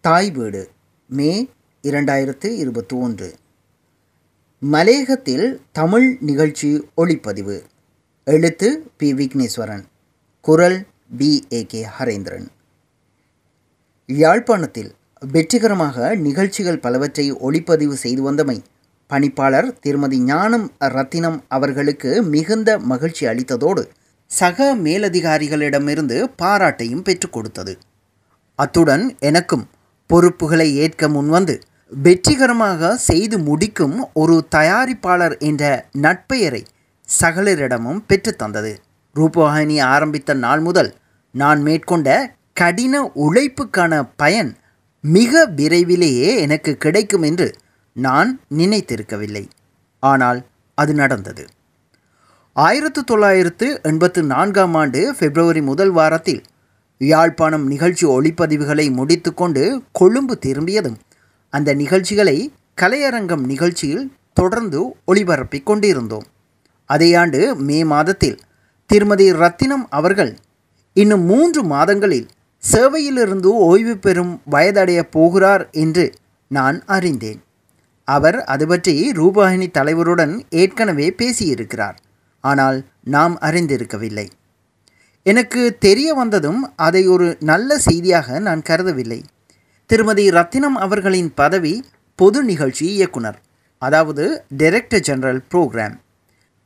தாய் வீடு மே இரண்டாயிரத்து இருபத்தி ஒன்று மலேகத்தில் தமிழ் நிகழ்ச்சி ஒளிப்பதிவு. எழுத்து பி. விக்னேஸ்வரன். குரல் பி. ஏ. கே. ஹரேந்திரன். யாழ்ப்பாணத்தில் வெற்றிகரமாக நிகழ்ச்சிகள் பலவற்றை ஒளிப்பதிவு செய்து வந்தமை பணிப்பாளர் திருமதி ஞானம் ரத்தினம் அவர்களுக்கு மிகுந்த மகிழ்ச்சி அளித்ததோடு சக மேலதிகாரிகளிடமிருந்து பாராட்டையும் பெற்றுக் கொடுத்தது. அத்துடன் எனக்கும் பொறுப்புகளை ஏற்க முன்வந்து வெற்றிகரமாக செய்து முடிக்கும் ஒரு தயாரிப்பாளர் என்ற நட்பெயரை சகலரிடமும் பெற்றுத்தந்தது ரூபவாகினி ஆரம்பித்த நாள் முதல் நான் மேற்கொண்ட கடின உழைப்புக்கான பயன் மிக விரைவிலேயே எனக்கு கிடைக்கும் என்று நான் நினைத்திருக்கவில்லை. ஆனால் அது நடந்தது. ஆயிரத்து தொள்ளாயிரத்து எண்பத்து நான்காம் ஆண்டு பிப்ரவரி முதல் வாரத்தில் யாழ்ப்பாணம் நிகழ்ச்சி ஒளிப்பதிவுகளை முடித்துக்கொண்டு கொழும்பு திரும்பியதும் அந்த நிகழ்ச்சிகளை கலையரங்கம் நிகழ்ச்சியில் தொடர்ந்து ஒளிபரப்பிக் கொண்டிருந்தோம். அதே ஆண்டு மே மாதத்தில் திருமதி ரத்தினம் அவர்கள் இன்னும் மூன்று மாதங்களில் சேவையிலிருந்து ஓய்வு பெறும் வயதடையப் போகிறார் என்று நான் அறிந்தேன். அவர் அது பற்றி ரூபாயினி தலைவருடன் ஏற்கனவே பேசியிருக்கிறார். ஆனால் நாம் அறிந்திருக்கவில்லை. எனக்கு தெரிய வந்ததும் அதை ஒரு நல்ல செய்தியாக நான் கருதவில்லை. திருமதி ரத்தினம் அவர்களின் பதவி பொது நிகழ்ச்சி இயக்குனர் அதாவது டைரக்டர் ஜெனரல் புரோகிராம்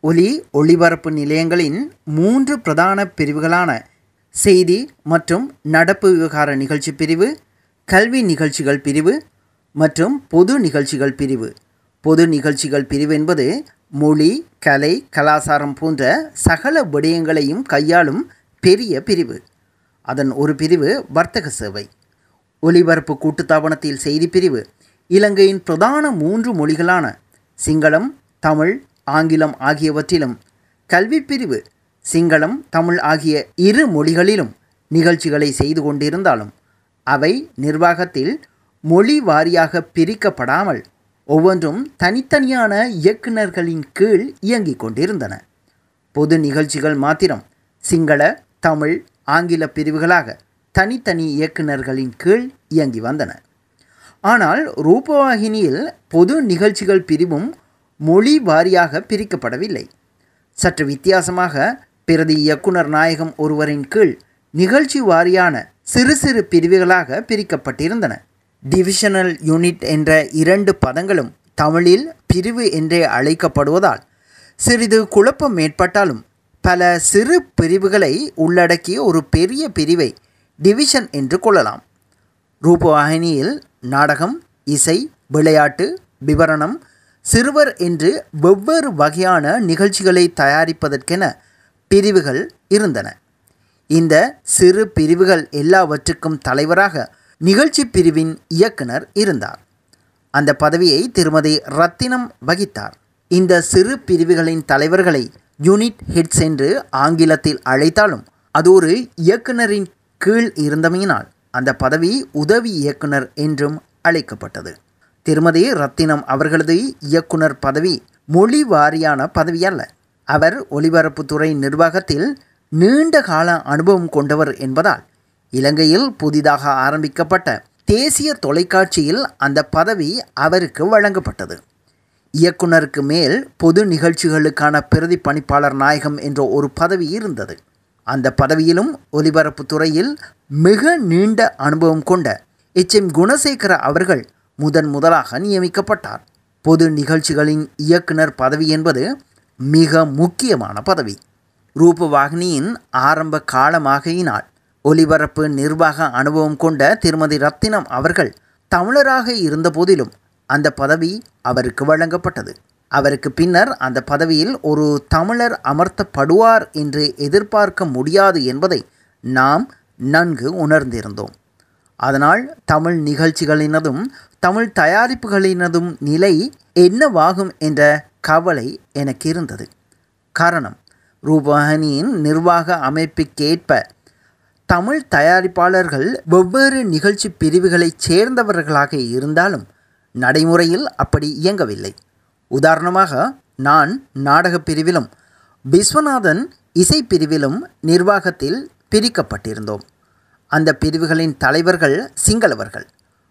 ஒலி ஒளிபரப்பு நிலையங்களின் மூன்று பிரதான பிரிவுகளான செய்தி மற்றும் நடப்பு விவகார நிகழ்ச்சி பிரிவு கல்வி நிகழ்ச்சிகள் பிரிவு மற்றும் பொது நிகழ்ச்சிகள் பிரிவு. பொது நிகழ்ச்சிகள் பிரிவு என்பது மொழி கலை கலாசாரம் போன்ற சகல விடயங்களையும் கையாளும் பெரிய பிரிவு. அதன் ஒரு பிரிவு வர்த்தக சேவை. ஒலிபரப்பு கூட்டுத்தாபனத்தில் செய்தி பிரிவு. இலங்கையின் பிரதான மூன்று மொழிகளான சிங்களம் தமிழ் ஆங்கிலம் ஆகியவற்றிலும் கல்வி பிரிவு. சிங்களம் தமிழ் ஆகிய இரு மொழிகளிலும் நிகழ்ச்சிகளை செய்து கொண்டிருந்தாலும் அவை நிர்வாகத்தில் மொழி வாரியாக பிரிக்கப்படாமல் ஒவ்வொன்றும் தனித்தனியான இயக்குநர்களின் கீழ் இயங்கிக் கொண்டிருந்தன. பொது நிகழ்ச்சிகள் மாத்திரம் சிங்கள தமிழ் ஆங்கில பிரிவுகளாக தனித்தனி இயக்குநர்களின் கீழ் இயங்கி வந்தன. ஆனால் ரூபவாகினியில் பொது நிகழ்ச்சிகள் பிரிவும் மொழி வாரியாக பிரிக்கப்படவில்லை. சற்று வித்தியாசமாக பிரதி இயக்குனர் நாயகம் ஒருவரின் கீழ் நிகழ்ச்சி வாரியான சிறு சிறு பிரிவுகளாக பிரிக்கப்பட்டிருந்தன. டிவிஷனல் யூனிட் என்ற இரண்டு பதங்களும் தமிழில் பிரிவு என்றே அழைக்கப்படுவதால் சிறிது குழப்பம் ஏற்பட்டாலும் பல சிறு பிரிவுகளை உள்ளடக்கிய ஒரு பெரிய பிரிவை டிவிஷன் என்று கொள்ளலாம். ரூபவாகினியில் நாடகம் இசை விளையாட்டு விவரணம் சிறுவர் என்று வெவ்வேறு வகையான நிகழ்ச்சிகளை தயாரிப்பதற்கென பிரிவுகள் இருந்தன. இந்த சிறு பிரிவுகள் எல்லாவற்றுக்கும் தலைவராக நிகழ்ச்சி பிரிவின் இயக்குனர் இருந்தார். அந்த பதவியை திருமதி ரத்தினம் வகித்தார். இந்த சிறு பிரிவுகளின் தலைவர்களை யூனிட் ஹெட்ஸ் என்று ஆங்கிலத்தில் அழைத்தாலும் அது ஒரு இயக்குனரின் கீழ் இருந்தமையினால் அந்த பதவி உதவி இயக்குனர் என்றும் அழைக்கப்பட்டது. திருமதி ரத்தினம் அவர்களது இயக்குனர் பதவி மொழி வாரியான பதவி அல்ல. அவர் ஒலிபரப்புத்துறை நிர்வாகத்தில் நீண்ட கால அனுபவம் கொண்டவர் என்பதால் இலங்கையில் புதிதாக ஆரம்பிக்கப்பட்ட தேசிய தொலைக்காட்சியில் அந்த பதவி அவருக்கு வழங்கப்பட்டது. இயக்குனருக்கு மேல் பொது நிகழ்ச்சிகளுக்கான பிரதி பணிப்பாளர் நாயகம் என்ற ஒரு பதவி இருந்தது. அந்த பதவியிலும் ஒலிபரப்பு துறையில் மிக நீண்ட அனுபவம் கொண்ட எச். எம். குணசேகர அவர்கள் முதன் முதலாக நியமிக்கப்பட்டார். பொது நிகழ்ச்சிகளின் இயக்குனர் பதவி என்பது மிக முக்கியமான பதவி. ரூபவாகினியின் ஆரம்ப காலமாகையினால் ஒலிபரப்பு நிர்வாக அனுபவம் கொண்ட திருமதி ரத்தினம் அவர்கள் தமிழராக இருந்தபோதிலும் அந்த பதவி அவருக்கு வழங்கப்பட்டது. அவருக்கு பின்னர் அந்த பதவியில் ஒரு தமிழர் அமர்த்தப்படுவார் என்று எதிர்பார்க்க முடியாது என்பதை நாம் நன்கு உணர்ந்திருந்தோம். அதனால் தமிழ் நிகழ்ச்சிகளினதும் தமிழ் தயாரிப்புகளினதும் நிலை என்னவாகும் என்ற கவலை எனக்கு இருந்தது. காரணம் ரூபானியின் நிர்வாக அமைப்புக்கேற்ப தமிழ் தயாரிப்பாளர்கள் வெவ்வேறு நிகழ்ச்சி பிரிவுகளைச் சேர்ந்தவர்களாக இருந்தாலும் நடைமுறையில் அப்படி இயங்கவில்லை. உதாரணமாக நான் நாடகப் பிரிவிலும் விஸ்வநாதன் இசை பிரிவிலும் நிர்வாகத்தில் பிரிக்கப்பட்டிருந்தோம். அந்த பிரிவுகளின் தலைவர்கள் சிங்களவர்கள்.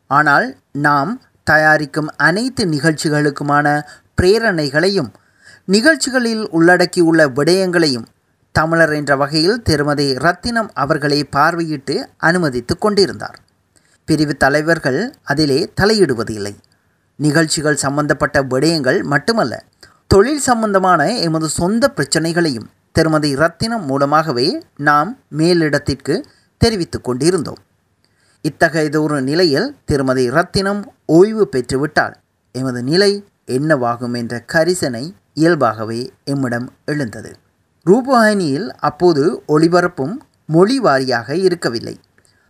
ஆனால் நாம் தயாரிக்கும் அனைத்து நிகழ்ச்சிகளுக்குமான பிரேரணைகளையும் நிகழ்ச்சிகளில் உள்ளடக்கியுள்ள விடயங்களையும் தமிழர் என்ற வகையில் திருமதி ரத்தினம் அவர்களை பார்வையிட்டு அனுமதித்து கொண்டிருந்தார். பிரிவு தலைவர்கள் அதிலே தலையிடுவதில்லை. நிகழ்ச்சிகள் சம்பந்தப்பட்ட விடயங்கள் மட்டுமல்ல தொழில் சம்பந்தமான எமது சொந்த பிரச்சனைகளையும் திருமதி ரத்தினம் மூலமாகவே நாம் மேலிடத்திற்கு தெரிவித்து கொண்டிருந்தோம். இத்தகையதொரு நிலையில் திருமதி ரத்தினம் ஓய்வு பெற்றுவிட்டால் எமது நிலை என்னவாகும் என்ற கரிசனை இயல்பாகவே எம்மிடம் எழுந்தது. ரூபவாகினியில் அப்போது ஒளிபரப்பும் மொழி வாரியாக இருக்கவில்லை.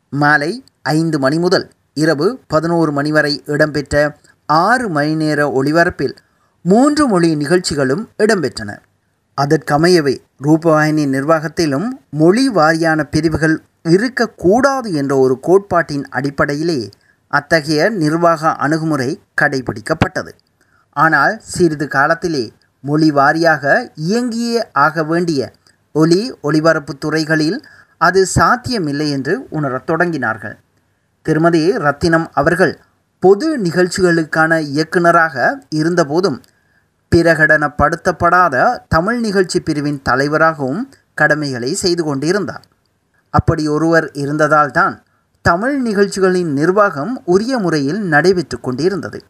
மாலை ஐந்து மணி முதல் இரவு பதினோரு மணி வரை இடம்பெற்ற ஆறு மணி நேர ஒளிபரப்பில் மூன்று மொழி நிகழ்ச்சிகளும் இடம்பெற்றன. அதற்கமையவை ரூபவாகினி நிர்வாகத்திலும் மொழி வாரியான பிரிவுகள் இருக்கக்கூடாது என்ற ஒரு கோட்பாட்டின் அடிப்படையிலே அத்தகைய நிர்வாக அணுகுமுறை கடைபிடிக்கப்பட்டது. ஆனால் சிறிது காலத்திலே மொழி வாரியாக இயங்கியே ஆக வேண்டிய ஒலி ஒளிபரப்பு துறைகளில் அது சாத்தியமில்லை என்று உணரத் தொடங்கினார்கள். திருமதி ரத்தினம் அவர்கள் பொது நிகழ்ச்சிகளுக்கான இயக்குநராக இருந்தபோதும் பிரகடனப்படுத்தப்படாத தமிழ் நிகழ்ச்சி பிரிவின் தலைவராகவும் கடமைகளை செய்து கொண்டிருந்தார். அப்படி ஒருவர் இருந்ததால் தான் தமிழ் நிகழ்ச்சிகளின் நிர்வாகம் உரிய முறையில் நடைபெற்று கொண்டிருந்தது.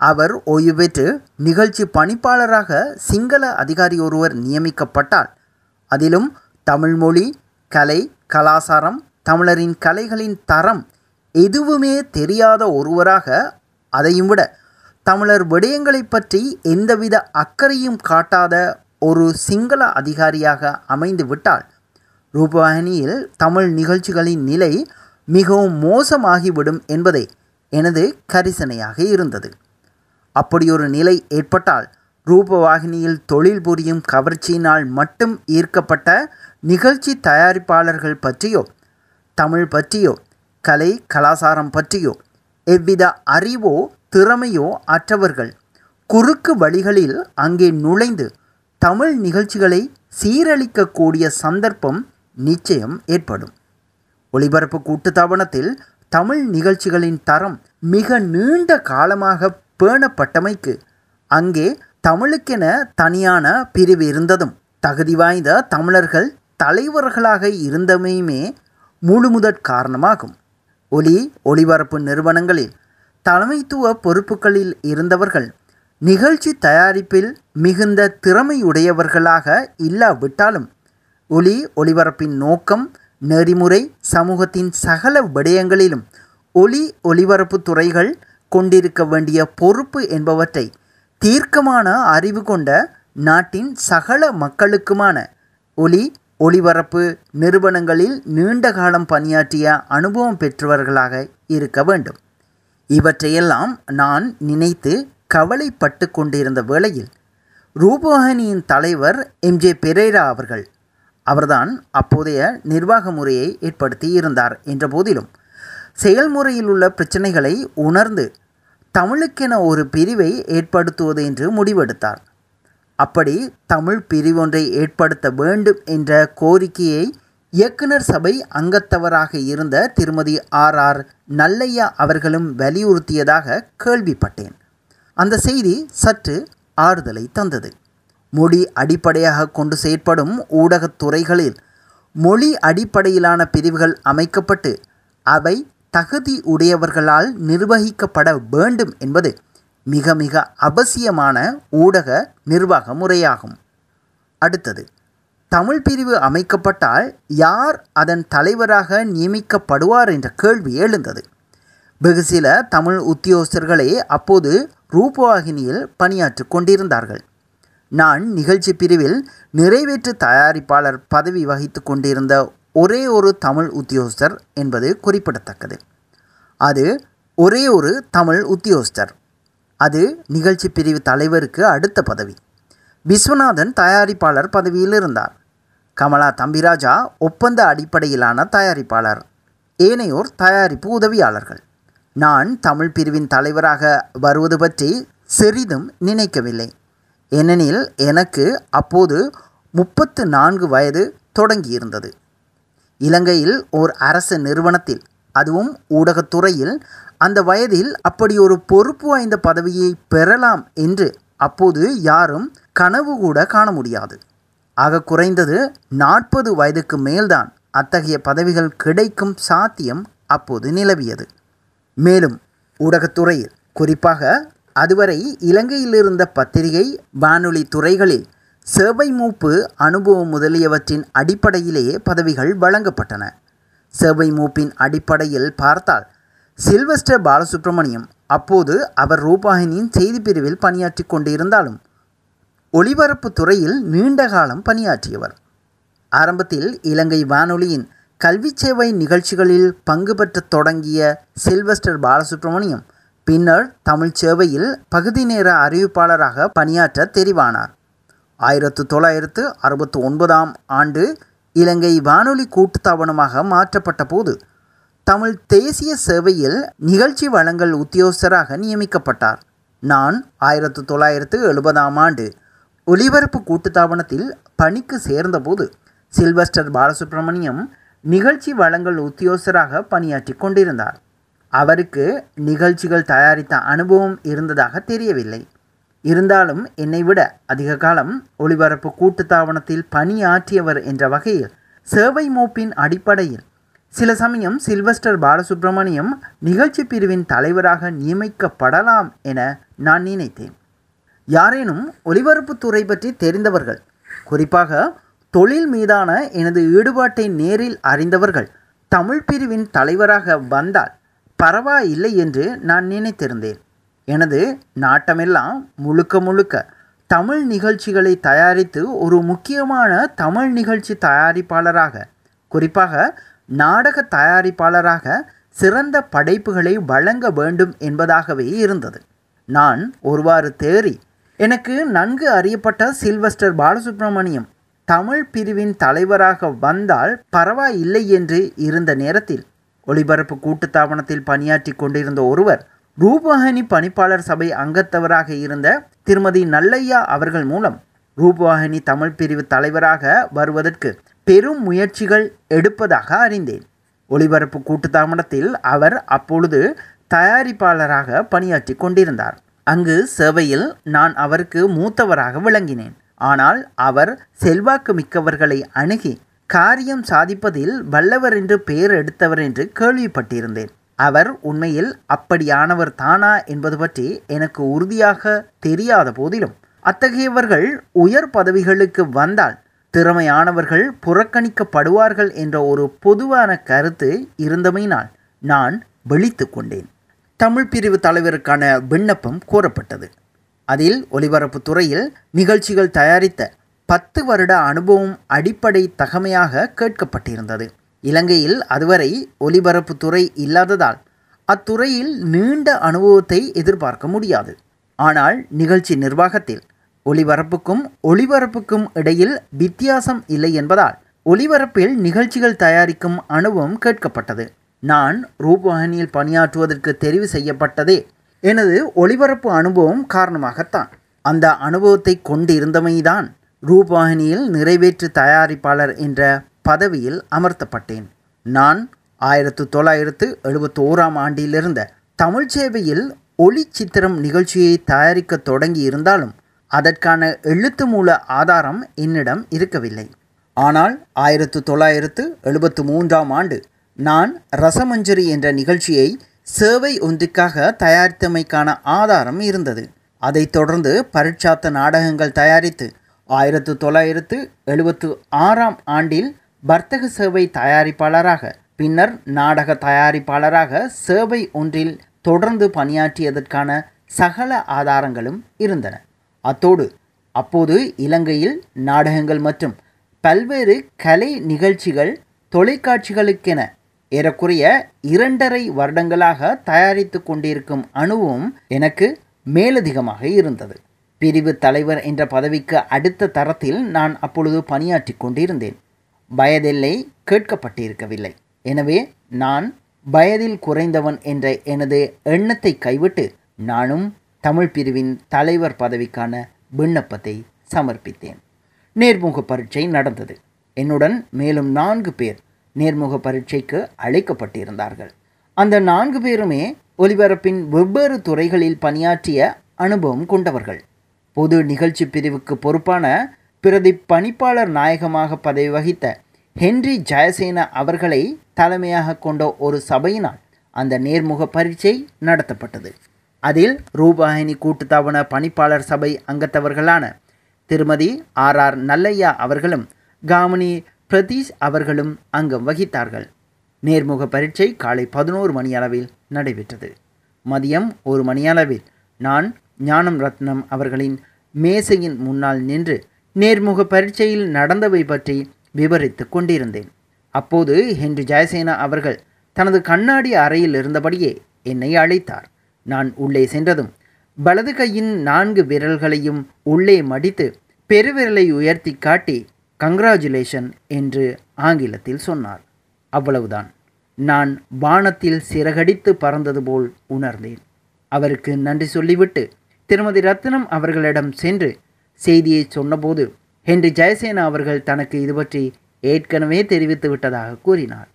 அவர் ஓய்வு பெற்று நிகழ்ச்சி பணிப்பாளராக சிங்கள அதிகாரி ஒருவர் நியமிக்கப்பட்டால் அதிலும் தமிழ்மொழி கலை கலாசாரம் தமிழரின் கலைகளின் தரம் எதுவுமே தெரியாத ஒருவராக அதையும் விட தமிழர் விடயங்களை பற்றி எந்தவித அக்கறையும் காட்டாத ஒரு சிங்கள அதிகாரியாக அமைந்து விட்டால் ரூபவாகினியில் தமிழ் நிகழ்ச்சிகளின் நிலை மிகவும் மோசமாகிவிடும் என்பதே எனது கரிசனையாக இருந்தது. அப்படியொரு நிலை ஏற்பட்டால் ரூபவாகினியில் தொழில் புரியும் கவர்ச்சியினால் மட்டும் ஈர்க்கப்பட்ட நிகழ்ச்சி தயாரிப்பாளர்கள் பற்றியோ தமிழ் பற்றியோ கலை கலாசாரம் பற்றியோ எவ்வித அறிவோ திறமையோ அற்றவர்கள். குறுக்கு வழிகளில் அங்கே நுழைந்து தமிழ் நிகழ்ச்சிகளை சீரழிக்கக்கூடிய சந்தர்ப்பம் நிச்சயம் ஏற்படும். ஒளிபரப்பு கூட்டுத்தாபனத்தில் தமிழ் நிகழ்ச்சிகளின் தரம் மிக நீண்ட காலமாக பேணப்பட்டமைக்கு அங்கே தமிழுக்கென தனியான பிரிவு இருந்ததும் தகுதி வாய்ந்த தமிழர்கள் தலைவர்களாக இருந்தமையுமே முழுமுதற் காரணமாகும். ஒலி ஒளிபரப்பு நிறுவனங்களில் தலைமைத்துவ பொறுப்புகளில் இருந்தவர்கள் நிகழ்ச்சி தயாரிப்பில் மிகுந்த திறமையுடையவர்களாக இல்லாவிட்டாலும் ஒலி ஒளிபரப்பின் நோக்கம் நெறிமுறை சமூகத்தின் சகல விடயங்களிலும் ஒலி ஒளிபரப்பு துறைகள் கொண்டிருக்க வேண்டிய பொறுப்பு என்பவற்றை தீர்க்கமான அறிவு கொண்ட நாட்டின் சகல மக்களுக்குமான ஒலி ஒளிபரப்பு நிறுவனங்களில் நீண்ட காலம் பணியாற்றிய அனுபவம் பெற்றவர்களாக இருக்க வேண்டும். இவற்றையெல்லாம் நான் நினைத்து கவலைப்பட்டு கொண்டிருந்த வேளையில் ரூபவாகினியின் தலைவர் எம்ஜே பெரேரா அவர்கள் அவர்தான் அப்போதைய நிர்வாக முறையை ஏற்படுத்தி இருந்தார் என்ற போதிலும் செயல்முறையில் உள்ள பிரச்சனைகளை உணர்ந்து தமிழுக்கென ஒரு பிரிவை ஏற்படுத்துவது என்று முடிவெடுத்தார். அப்படி தமிழ் பிரிவொன்றை ஏற்படுத்த வேண்டும் என்ற கோரிக்கையை இயக்குனர் சபை அங்கத்தவராக இருந்த திருமதி ஆர் ஆர் நல்லையா அவர்களும் வலியுறுத்தியதாக கேள்விப்பட்டேன். அந்த செய்தி சற்று ஆறுதலை தந்தது. மொழி அடிப்படையாக கொண்டு செயற்படும் ஊடகத்துறைகளில் மொழி அடிப்படையிலான பிரிவுகள் அமைக்கப்பட்டு அவை தகுதி உடையவர்களால் நிர்வகிக்கப்பட வேண்டும் என்பது மிக மிக அவசியமான ஊடக நிர்வாக முறையாகும். அடுத்தது தமிழ் பிரிவு அமைக்கப்பட்டால் யார் அதன் தலைவராக நியமிக்கப்படுவார் என்ற கேள்வி எழுந்தது. வெகு சில தமிழ் உத்தியோகஸ்தர்களே அப்போது ரூபவாகினியில் பணியாற்றி கொண்டிருந்தார்கள். நான் நிகழ்ச்சி பிரிவில் நிறைவேற்று தயாரிப்பாளர் பதவி வகித்து கொண்டிருந்த ஒரே ஒரு தமிழ் உத்தியோகஸ்தர் என்பது குறிப்பிடத்தக்கது. அது ஒரே ஒரு தமிழ் உத்தியோகஸ்தர். அது நிகழ்ச்சி பிரிவு தலைவருக்கு அடுத்த பதவி. விஸ்வநாதன் தயாரிப்பாளர் பதவியில் இருந்தார். கமலா தம்பிராஜா ஒப்பந்த அடிப்படையிலான தயாரிப்பாளர். ஏனையோர் தயாரிப்பு உதவியாளர்கள். நான் தமிழ் பிரிவின் தலைவராக வருவது பற்றி சிறிதும் நினைக்கவில்லை. ஏனெனில் எனக்கு அப்போது முப்பத்து நான்கு வயது தொடங்கியிருந்தது. இலங்கையில் ஓர் அரசு நிறுவனத்தில் அதுவும் ஊடகத்துறையில். அந்த வயதில் அப்படி ஒரு பொறுப்பு வாய்ந்த பதவியை பெறலாம் என்று அப்போது யாரும் கனவு கூட காண முடியாது. ஆக குறைந்தது நாற்பது வயதுக்கு மேல்தான் அத்தகைய பதவிகள் கிடைக்கும் சாத்தியம் அப்போது நிலவியது. மேலும் ஊடகத்துறையில் குறிப்பாக அதுவரை இலங்கையில் இருந்த பத்திரிகை வானொலி துறைகளில் சேவை மூப்பு அனுபவம் முதலியவற்றின் அடிப்படையிலேயே பதவிகள் வழங்கப்பட்டன. சேவை மூப்பின் அடிப்படையில் பார்த்தால் சில்வஸ்டர் பாலசுப்ரமணியம் அப்போது அவர் ரூபாயினியின் செய்தி பிரிவில் பணியாற்றி கொண்டிருந்தாலும் ஒளிபரப்பு துறையில் நீண்ட காலம் பணியாற்றியவர். ஆரம்பத்தில் இலங்கை வானொலியின் கல்வி சேவை நிகழ்ச்சிகளில் பங்கு பெற்ற தொடங்கிய சில்வஸ்டர் பாலசுப்ரமணியம் பின்னர் தமிழ் சேவையில் பகுதி நேர அறிவிப்பாளராக பணியாற்ற தெரிவானார். ஆயிரத்து தொள்ளாயிரத்து அறுபத்தி ஒன்பதாம் ஆண்டு இலங்கை வானொலி கூட்டுத்தாபனமாக மாற்றப்பட்ட போது தமிழ் தேசிய சேவையில் நிகழ்ச்சி வழங்கல் உத்தியோகஸ்தராக நியமிக்கப்பட்டார். நான் ஆயிரத்து தொள்ளாயிரத்து எழுபதாம் ஆண்டு ஒலிபரப்பு கூட்டுத்தாபனத்தில் பணிக்கு சேர்ந்தபோது சில்வஸ்டர் பாலசுப்ரமணியம் நிகழ்ச்சி வழங்கல் உத்தியோகஸ்தராக பணியாற்றி கொண்டிருந்தார். அவருக்கு நிகழ்ச்சிகள் தயாரித்த அனுபவம் இருந்ததாக தெரியவில்லை. இருந்தாலும் என்னை விட அதிக காலம் ஒளிபரப்பு கூட்டுத்தாபனத்தில் பணியாற்றியவர் என்ற வகையில் சேவை மூப்பின் அடிப்படையில் சில சமயம் சில்வஸ்டர் பாலசுப்ரமணியம் நிகழ்ச்சி பிரிவின் தலைவராக நியமிக்கப்படலாம் என நான் நினைத்தேன். யாரேனும் ஒலிபரப்புத்துறை பற்றி தெரிந்தவர்கள் குறிப்பாக தொழில் மீதான எனது ஈடுபாட்டை நேரில் அறிந்தவர்கள் தமிழ் பிரிவின் தலைவராக வந்தால் பரவாயில்லை என்று நான் நினைத்திருந்தேன். எனது நாட்டமெல்லாம் முழுக்க முழுக்க தமிழ் நிகழ்ச்சிகளை தயாரித்து ஒரு முக்கியமான தமிழ் நிகழ்ச்சி தயாரிப்பாளராக குறிப்பாக நாடக தயாரிப்பாளராக சிறந்த படைப்புகளை வழங்க வேண்டும் என்பதாகவே இருந்தது. நான் ஒருவாறு தேறி எனக்கு நன்கு அறியப்பட்ட சில்வஸ்டர் பாலசுப்ரமணியம் தமிழ் பிரிவின் தலைவராக வந்தால் பரவாயில்லை என்று இருந்த நேரத்தில் ஒளிபரப்பு கூட்டுத்தாபனத்தில் பணியாற்றி கொண்டிருந்த ஒருவர் ரூபவாகினி பணிப்பாளர் சபை அங்கத்தவராக இருந்த திருமதி நல்லையா அவர்கள் மூலம் ரூபவாகினி தமிழ் பிரிவு தலைவராக வருவதற்கு பெரும் முயற்சிகள் எடுப்பதாக அறிந்தேன். ஒளிபரப்பு கூட்டுத்தாமடத்தில் அவர் அப்பொழுது தயாரிப்பாளராக பணியாற்றி கொண்டிருந்தார். அங்கு சேவையில் நான் அவருக்கு மூத்தவராக விளங்கினேன். ஆனால் அவர் செல்வாக்கு மிக்கவர்களை அணுகி காரியம் சாதிப்பதில் வல்லவர் என்று பெயர் எடுத்தவர் என்று கேள்விப்பட்டிருந்தேன். அவர் உண்மையில் அப்படியானவர் தானா என்பது பற்றி எனக்கு உறுதியாக தெரியாத போதிலும் அத்தகையவர்கள் உயர் பதவிகளுக்கு வந்தால் திறமையானவர்கள் புறக்கணிக்கப்படுவார்கள் என்ற ஒரு பொதுவான கருத்து இருந்தமையினால் நான் விழித்து கொண்டேன். தமிழ் பிரிவு தலைவருக்கான விண்ணப்பம் கோரப்பட்டது. அதில் ஒலிபரப்பு துறையில் நிகழ்ச்சிகள் தயாரித்த பத்து வருட அனுபவம் அடிப்படை தகமையாக கேட்கப்பட்டிருந்தது. இலங்கையில் அதுவரை ஒலிபரப்புத் துறை இல்லாததால் அத்துறையில் நீண்ட அனுபவத்தை எதிர்பார்க்க முடியாது. ஆனால் நிகழ்ச்சி நிர்வாகத்தில் ஒளிபரப்புக்கும் ஒளிபரப்புக்கும் இடையில் வித்தியாசம் இல்லை என்பதால் ஒளிபரப்பில் நிகழ்ச்சிகள் தயாரிக்கும் அனுபவம் கேட்கப்பட்டது. நான் ரூபவாகினியில் பணியாற்றுவதற்கு தெரிவு செய்யப்பட்டதே எனது ஒளிபரப்பு அனுபவம் காரணமாகத்தான். அந்த அனுபவத்தை கொண்டிருந்தமைதான் ரூபவாகினியில் நிறைவேற்று தயாரிப்பாளர் என்ற பதவியில் அமர்த்தப்பட்டேன். நான் ஆயிரத்து தொள்ளாயிரத்து எழுபத்தி ஓராம் ஆண்டிலிருந்த தமிழ் சேவையில் ஒளி சித்திரம் நிகழ்ச்சியை தயாரிக்க தொடங்கி இருந்தாலும் அதற்கான எழுத்து மூல ஆதாரம் என்னிடம் இருக்கவில்லை. ஆனால் ஆயிரத்து தொள்ளாயிரத்து எழுபத்து மூன்றாம் ஆண்டு நான் ரசமஞ்சரி என்ற நிகழ்ச்சியை சேவை ஒன்றுக்காக தயாரித்தமைக்கான ஆதாரம் இருந்தது. அதைத் தொடர்ந்து பரீட்சாத்த நாடகங்கள் தயாரித்து ஆயிரத்து தொள்ளாயிரத்து எழுபத்து ஆறாம் ஆண்டில் வர்த்தக சேவை தயாரிப்பாளராக பின்னர் நாடக தயாரிப்பாளராக சேவை ஒன்றில் தொடர்ந்து பணியாற்றியதற்கான சகல ஆதாரங்களும் இருந்தன. அத்தோடு அப்போது இலங்கையில் நாடகங்கள் மற்றும் பல்வேறு கலை நிகழ்ச்சிகள் தொலைக்காட்சிகளுக்கென ஏறக்குறைய இரண்டரை வருடங்களாக தயாரித்து கொண்டிருக்கும் அனுபவம் எனக்கு மேலதிகமாக இருந்தது. பிரிவு தலைவர் என்ற பதவிக்கு அடுத்த தரத்தில் நான் அப்பொழுது பணியாற்றி கொண்டிருந்தேன். வயதெல்லை கேட்கப்பட்டிருக்கவில்லை. எனவே நான் வயதில் குறைந்தவன் என்ற எனது எண்ணத்தை கைவிட்டு நானும் தமிழ் பிரிவின் தலைவர் பதவிக்கான விண்ணப்பத்தை சமர்ப்பித்தேன். நேர்முக பரீட்சை நடந்தது. என்னுடன் மேலும் நான்கு பேர் நேர்முக பரீட்சைக்கு அழைக்கப்பட்டிருந்தார்கள். அந்த நான்கு பேருமே ஒலிபரப்பின் வெவ்வேறு துறைகளில் பணியாற்றிய அனுபவம் கொண்டவர்கள். பொது நிகழ்ச்சி பிரிவுக்கு பொறுப்பான பிரதி பணிப்பாளர் நாயகமாக பதவி வகித்த ஹென்றி ஜெயசேன அவர்களை தலைமையாக கொண்ட ஒரு சபையினால் அந்த நேர்முக பரீட்சை நடத்தப்பட்டது. அதில் ரூபாயினி கூட்டுத்தாபன பணிப்பாளர் சபை அங்கத்தவர்களான திருமதி ஆர் ஆர் நல்லையா அவர்களும் காமினி பிரதீஷ் அவர்களும் அங்கம் வகித்தார்கள். நேர்முக பரீட்சை காலை பதினோரு மணி அளவில் நடைபெற்றது. மதியம் ஒரு மணியளவில் நான் ஞானம் ரத்னம் அவர்களின் மேசையின் முன்னால் நின்று நேர்முக பரீட்சையில் நடந்தவை பற்றி விவரித்து கொண்டிருந்தேன். அப்போது ஹென்றி ஜெயசேனா அவர்கள் தனது கண்ணாடி அறையில் இருந்தபடியே என்னை அழைத்தார். நான் உள்ளே சென்றதும் வலது கையின் நான்கு விரல்களையும் உள்ளே மடித்து பெருவிரலை உயர்த்தி காட்டி கங்க்ராச்சுலேஷன் என்று ஆங்கிலத்தில் சொன்னார். அவ்வளவுதான். நான் வானத்தில் சிறகடித்து பறந்தது போல் உணர்ந்தேன். அவருக்கு நன்றி சொல்லிவிட்டு திருமதி ரத்னம் அவர்களிடம் சென்று செய்தியை சொன்னபோது ஹென்றி ஜெயசேனா அவர்கள் தனக்கு இது பற்றி ஏற்கனவே தெரிவித்து விட்டதாக கூறினார்.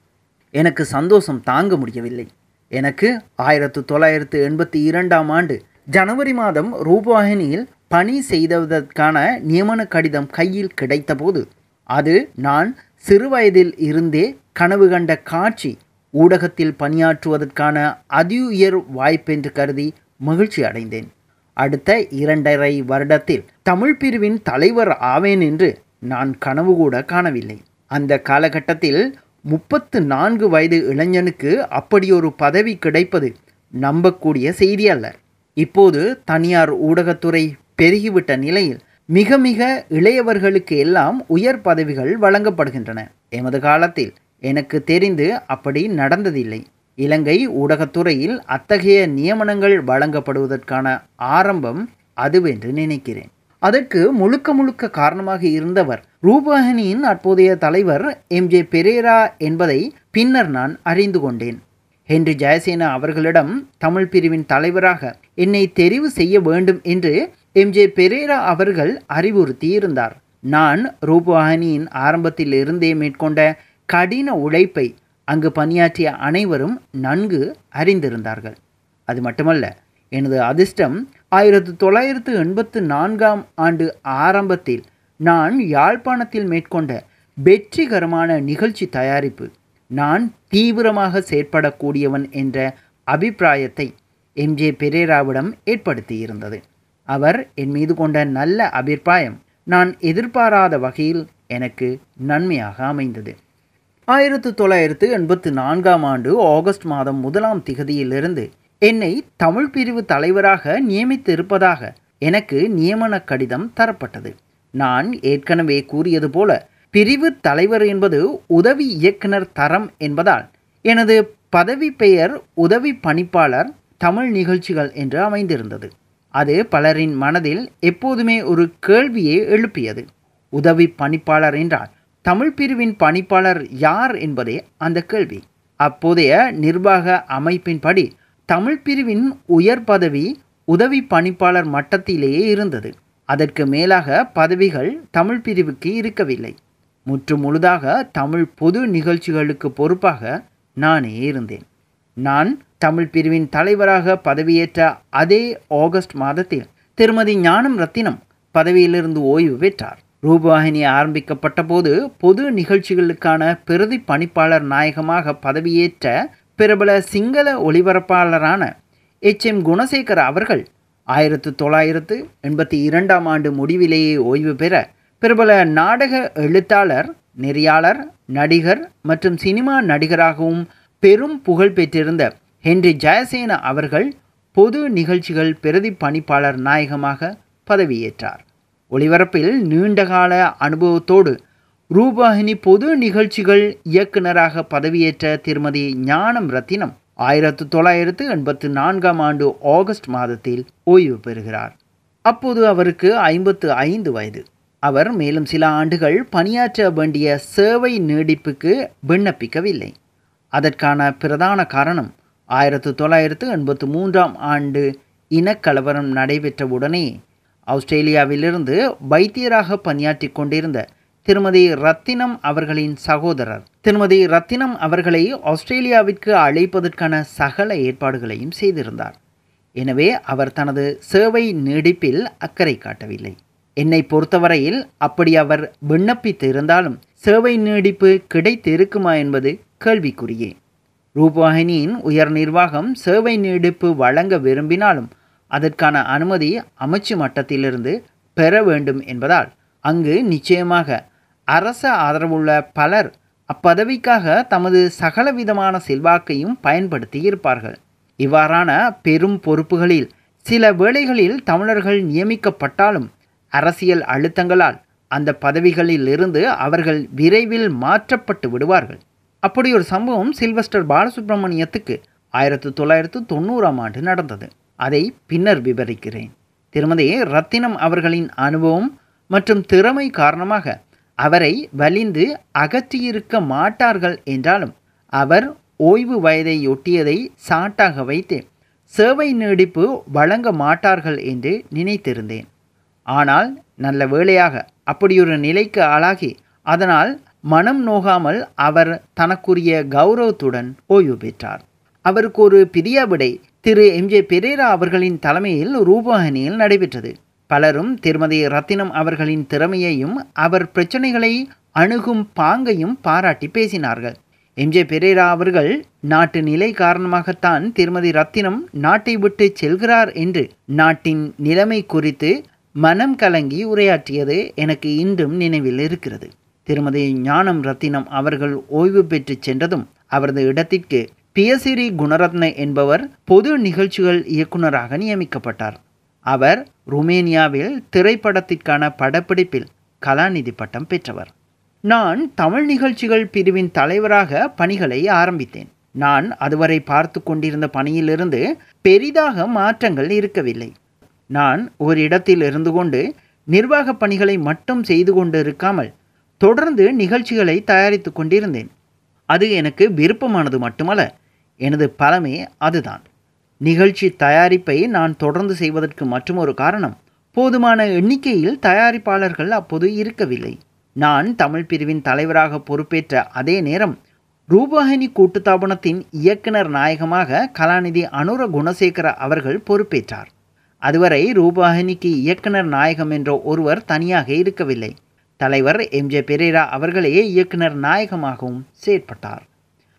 எனக்கு சந்தோஷம் தாங்க முடியவில்லை. எனக்கு ஆயிரத்து தொள்ளாயிரத்து எண்பத்தி இரண்டாம் ஆண்டு ஜனவரி மாதம் ரூபாயினியில் பணி செய்ததற்கான நியமன கடிதம் கையில் கிடைத்தபோது அது நான் சிறுவயதில் இருந்தே கனவு கண்ட காட்சி ஊடகத்தில் பணியாற்றுவதற்கான அதியுயர் வாய்ப்பென்று கருதி மகிழ்ச்சி அடைந்தேன். அடுத்த இரண்டரை வருடத்தில் தமிழ் பிரிவின் தலைவர் ஆவேன் என்று நான் கனவு கூட காணவில்லை. அந்த காலகட்டத்தில் முப்பத்து நான்கு வயது இளைஞனுக்கு அப்படியொரு பதவி கிடைப்பது நம்பக்கூடிய செய்தி அல்ல. இப்போது தனியார் ஊடகத்துறை பெருகிவிட்ட நிலையில் மிக மிக இளையவர்களுக்கு எல்லாம் உயர் பதவிகள் வழங்கப்படுகின்றன. எமது காலத்தில் எனக்கு தெரிந்து அப்படி நடந்ததில்லை. இலங்கை ஊடகத்துறையில் அத்தகைய நியமனங்கள் வழங்கப்படுவதற்கான ஆரம்பம் அதுவென்று நினைக்கிறேன். அதற்கு முழுக்க முழுக்க காரணமாக இருந்தவர் ரூபாயினியின் அப்போதைய தலைவர் எம். ஜே. பெரேரா என்பதை பின்னர் நான் அறிந்து கொண்டேன். ஹென்றி ஜெயசேனா அவர்களிடம் தமிழ் பிரிவின் தலைவராக என்னை தெரிவு செய்ய வேண்டும் என்று எம். ஜே. பெரேரா அவர்கள் அறிவுறுத்தி இருந்தார் நான் ரூபாயினியின் ஆரம்பத்தில் இருந்தே மேற்கொண்ட கடின உழைப்பை அங்கு பணியாற்றிய அனைவரும் நன்கு அறிந்திருந்தார்கள். அது மட்டுமல்ல எனது அதிர்ஷ்டம் ஆயிரத்து தொள்ளாயிரத்து எண்பத்து நான்காம் ஆண்டு ஆரம்பத்தில் நான் யாழ்ப்பாணத்தில் மேற்கொண்ட வெற்றிகரமான நிகழ்ச்சி தயாரிப்பு நான் தீவிரமாக செயற்படக்கூடியவன் என்ற அபிப்பிராயத்தை எம்ஜே பெரேராவிடம் ஏற்படுத்தியிருந்தது. அவர் என் மீது கொண்ட நல்ல அபிப்பிராயம் நான் எதிர்பாராத வகையில் எனக்கு நன்மையாக அமைந்தது. ஆயிரத்து தொள்ளாயிரத்து எண்பத்து நான்காம் ஆண்டு ஆகஸ்ட் மாதம் முதலாம் திகதியிலிருந்து என்னை தமிழ் பிரிவு தலைவராக நியமித்திருப்பதாக எனக்கு நியமன கடிதம் தரப்பட்டது. நான் ஏற்கனவே கூறியது போல பிரிவு தலைவர் என்பது உதவி இயக்குனர் தரம் என்பதால் எனது பதவி பெயர் உதவி பணிப்பாளர் தமிழ் நிகழ்ச்சிகள் என்று அமைந்திருந்தது. அது பலரின் மனதில் எப்போதுமே ஒரு கேள்வியை எழுப்பியது. உதவி பணிப்பாளர் என்றால் தமிழ் பிரிவின் பணிப்பாளர் யார் என்பதே அந்த கேள்வி. அப்போதைய நிர்வாக அமைப்பின்படி தமிழ் பிரிவின் உயர் பதவி உதவி பணிப்பாளர் மட்டத்திலேயே இருந்தது. அதற்கு மேலாக பதவிகள் தமிழ் பிரிவுக்கு இருக்கவில்லை. முற்று முழுதாக தமிழ் பொது நிகழ்ச்சிகளுக்கு பொறுப்பாக நானே இருந்தேன். நான் தமிழ் பிரிவின் தலைவராக பதவியேற்ற அதே ஆகஸ்ட் மாதத்தில் திருமதி ஞானம் ரத்தினம் பதவியிலிருந்து ஓய்வு பெற்றார். ரூபவாகினி ஆரம்பிக்கப்பட்ட போது பொது நிகழ்ச்சிகளுக்கான பிரதி பணிப்பாளர் நாயகமாக பதவியேற்ற பிரபல சிங்கள ஒளிபரப்பாளரான எச். எம். குணசேகர் அவர்கள் ஆயிரத்து தொள்ளாயிரத்து எண்பத்தி இரண்டாம் ஆண்டு முடிவிலேயே ஓய்வு பெற பிரபல நாடக எழுத்தாளர் நெறியாளர் நடிகர் மற்றும் சினிமா நடிகராகவும் பெரும் புகழ் பெற்றிருந்த ஹென்றி ஜெயசேன அவர்கள் பொது நிகழ்ச்சிகள் பிரதி பணிப்பாளர் நாயகமாக பதவியேற்றார். ஒளிபரப்பில் நீண்டகால அனுபவத்தோடு ரூபாகினி பொது நிகழ்ச்சிகள் இயக்குநராக பதவியேற்ற திருமதி ஞானம் ரத்தினம் ஆயிரத்து தொள்ளாயிரத்து எண்பத்து நான்காம் ஆண்டு ஆகஸ்ட் மாதத்தில் ஓய்வு பெறுகிறார். அப்போது அவருக்கு ஐம்பத்து ஐந்து வயது. அவர் மேலும் சில ஆண்டுகள் பணியாற்ற வேண்டிய சேவை நீடிப்புக்கு விண்ணப்பிக்கவில்லை. அதற்கான பிரதான காரணம் ஆயிரத்து தொள்ளாயிரத்து எண்பத்து மூன்றாம் ஆண்டு இனக்கலவரம் நடைபெற்றவுடனே ஆஸ்திரேலியாவிலிருந்து வைத்தியராக பணியாற்றி கொண்டிருந்த திருமதி ரத்தினம் அவர்களின் சகோதரர். திருமதி ரத்தினம் அவர்களை ஆஸ்திரேலியாவிற்கு அழைப்பதற்கான சகல ஏற்பாடுகளையும் செய்திருந்தார். எனவே அவர் தனது சேவை நீடிப்பில் அக்கறை காட்டவில்லை. என்னை பொறுத்தவரையில் அப்படி அவர் விண்ணப்பித்து இருந்தாலும் சேவை நீடிப்பு கிடைத்து இருக்குமா என்பது கேள்விக்குரியே ரூபாயினியின் உயர் நிர்வாகம் சேவை நீடிப்பு வழங்க விரும்பினாலும் அதற்கான அனுமதி அமைச்சு மட்டத்திலிருந்து பெற வேண்டும் என்பதால் அங்கு நிச்சயமாக அரச ஆதரவுள்ள பலர் அப்பதவிக்காக தமது சகலவிதமான செல்வாக்கையும் பயன்படுத்தி இருப்பார்கள் இவ்வாறான பெரும் பொறுப்புகளில் சில வேளைகளில் தமிழர்கள் நியமிக்கப்பட்டாலும் அரசியல் அழுத்தங்களால் அந்த பதவிகளில் இருந்து அவர்கள் விரைவில் மாற்றப்பட்டு விடுவார்கள். அப்படி ஒரு சம்பவம் சில்வஸ்டர் பாலசுப்ரமணியத்துக்கு ஆயிரத்தி தொள்ளாயிரத்து தொண்ணூறாம் ஆண்டு நடந்தது. அதை பின்னர் விவரிக்கிறேன். திருமதி ரத்தினம் அவர்களின் அனுபவம் மற்றும் திறமை காரணமாக அவரை வலிந்து அகற்றியிருக்க மாட்டார்கள் என்றாலும் அவர் ஓய்வு வயதை ஒட்டியதை சாட்டாக வைத்து சேவை நீடிப்பு வழங்க மாட்டார்கள் என்று நினைத்திருந்தேன். ஆனால் நல்ல வேளையாக அப்படியொரு நிலைக்கு ஆளாகி அதனால் மனம் நோகாமல் அவர் தனக்குரிய கௌரவத்துடன் ஓய்வு பெற்றார். அவருக்கு ஒரு பிரியாவிடை திரு எம்ஜே பெரேரா அவர்களின் தலைமையில் ரூபவாகினியில் நடைபெற்றது. பலரும் திருமதி ரத்தினம் அவர்களின் திறமையையும் அவர் பிரச்சனைகளை அணுகும் பாங்கையும் பாராட்டி பேசினார்கள். எம்ஜே பெரேரா அவர்கள் நாட்டு நிலை காரணமாகத்தான் திருமதி ரத்தினம் நாட்டை விட்டு செல்கிறார் என்று நாட்டின் நிலைமை குறித்து மனம் கலங்கி உரையாற்றியது எனக்கு இன்றும் நினைவில் இருக்கிறது. திருமதி ஞானம் ரத்தினம் அவர்கள் ஓய்வு பெற்று சென்றதும் அவரது இடத்திற்கு பியசிரி குணரத்ன என்பவர் பொது நிகழ்ச்சிகள் இயக்குநராக நியமிக்கப்பட்டார். அவர் ருமேனியாவில் திரைப்படத்திற்கான படப்பிடிப்பில் கலாநிதி பட்டம் பெற்றவர். நான் தமிழ் நிகழ்ச்சிகள் பிரிவின் தலைவராக பணிகளை ஆரம்பித்தேன். நான் அதுவரை பார்த்து கொண்டிருந்த பணியிலிருந்து பெரிதாக மாற்றங்கள் இருக்கவில்லை. நான் ஒரு இடத்தில் இருந்து கொண்டு நிர்வாக பணிகளை மட்டும் செய்து கொண்டு இருக்காமல் தொடர்ந்து நிகழ்ச்சிகளை தயாரித்து கொண்டிருந்தேன். அது எனக்கு விருப்பமானது மட்டுமல்ல எனது பலமே அதுதான். நிகழ்ச்சி தயாரிப்பை நான் தொடர்ந்து செய்வதற்கு மற்றொரு காரணம் போதுமான எண்ணிக்கையில் தயாரிப்பாளர்கள் அப்போது இருக்கவில்லை. நான் தமிழ் பிரிவின் தலைவராக பொறுப்பேற்ற அதே நேரம் ரூபஹினி கூட்டுத்தாபனத்தின் இயக்குனர் நாயகமாக கலாநிதி அனுர குணசேகர அவர்கள் பொறுப்பேற்றார். அதுவரை ரூபாஹினிக்கு இயக்குனர் நாயகம் என்ற ஒருவர் தனியாக இருக்கவில்லை. தலைவர் எம். ஜே. பெரேரா அவர்களே இயக்குனர் நாயகமாகவும் செயற்பட்டார்.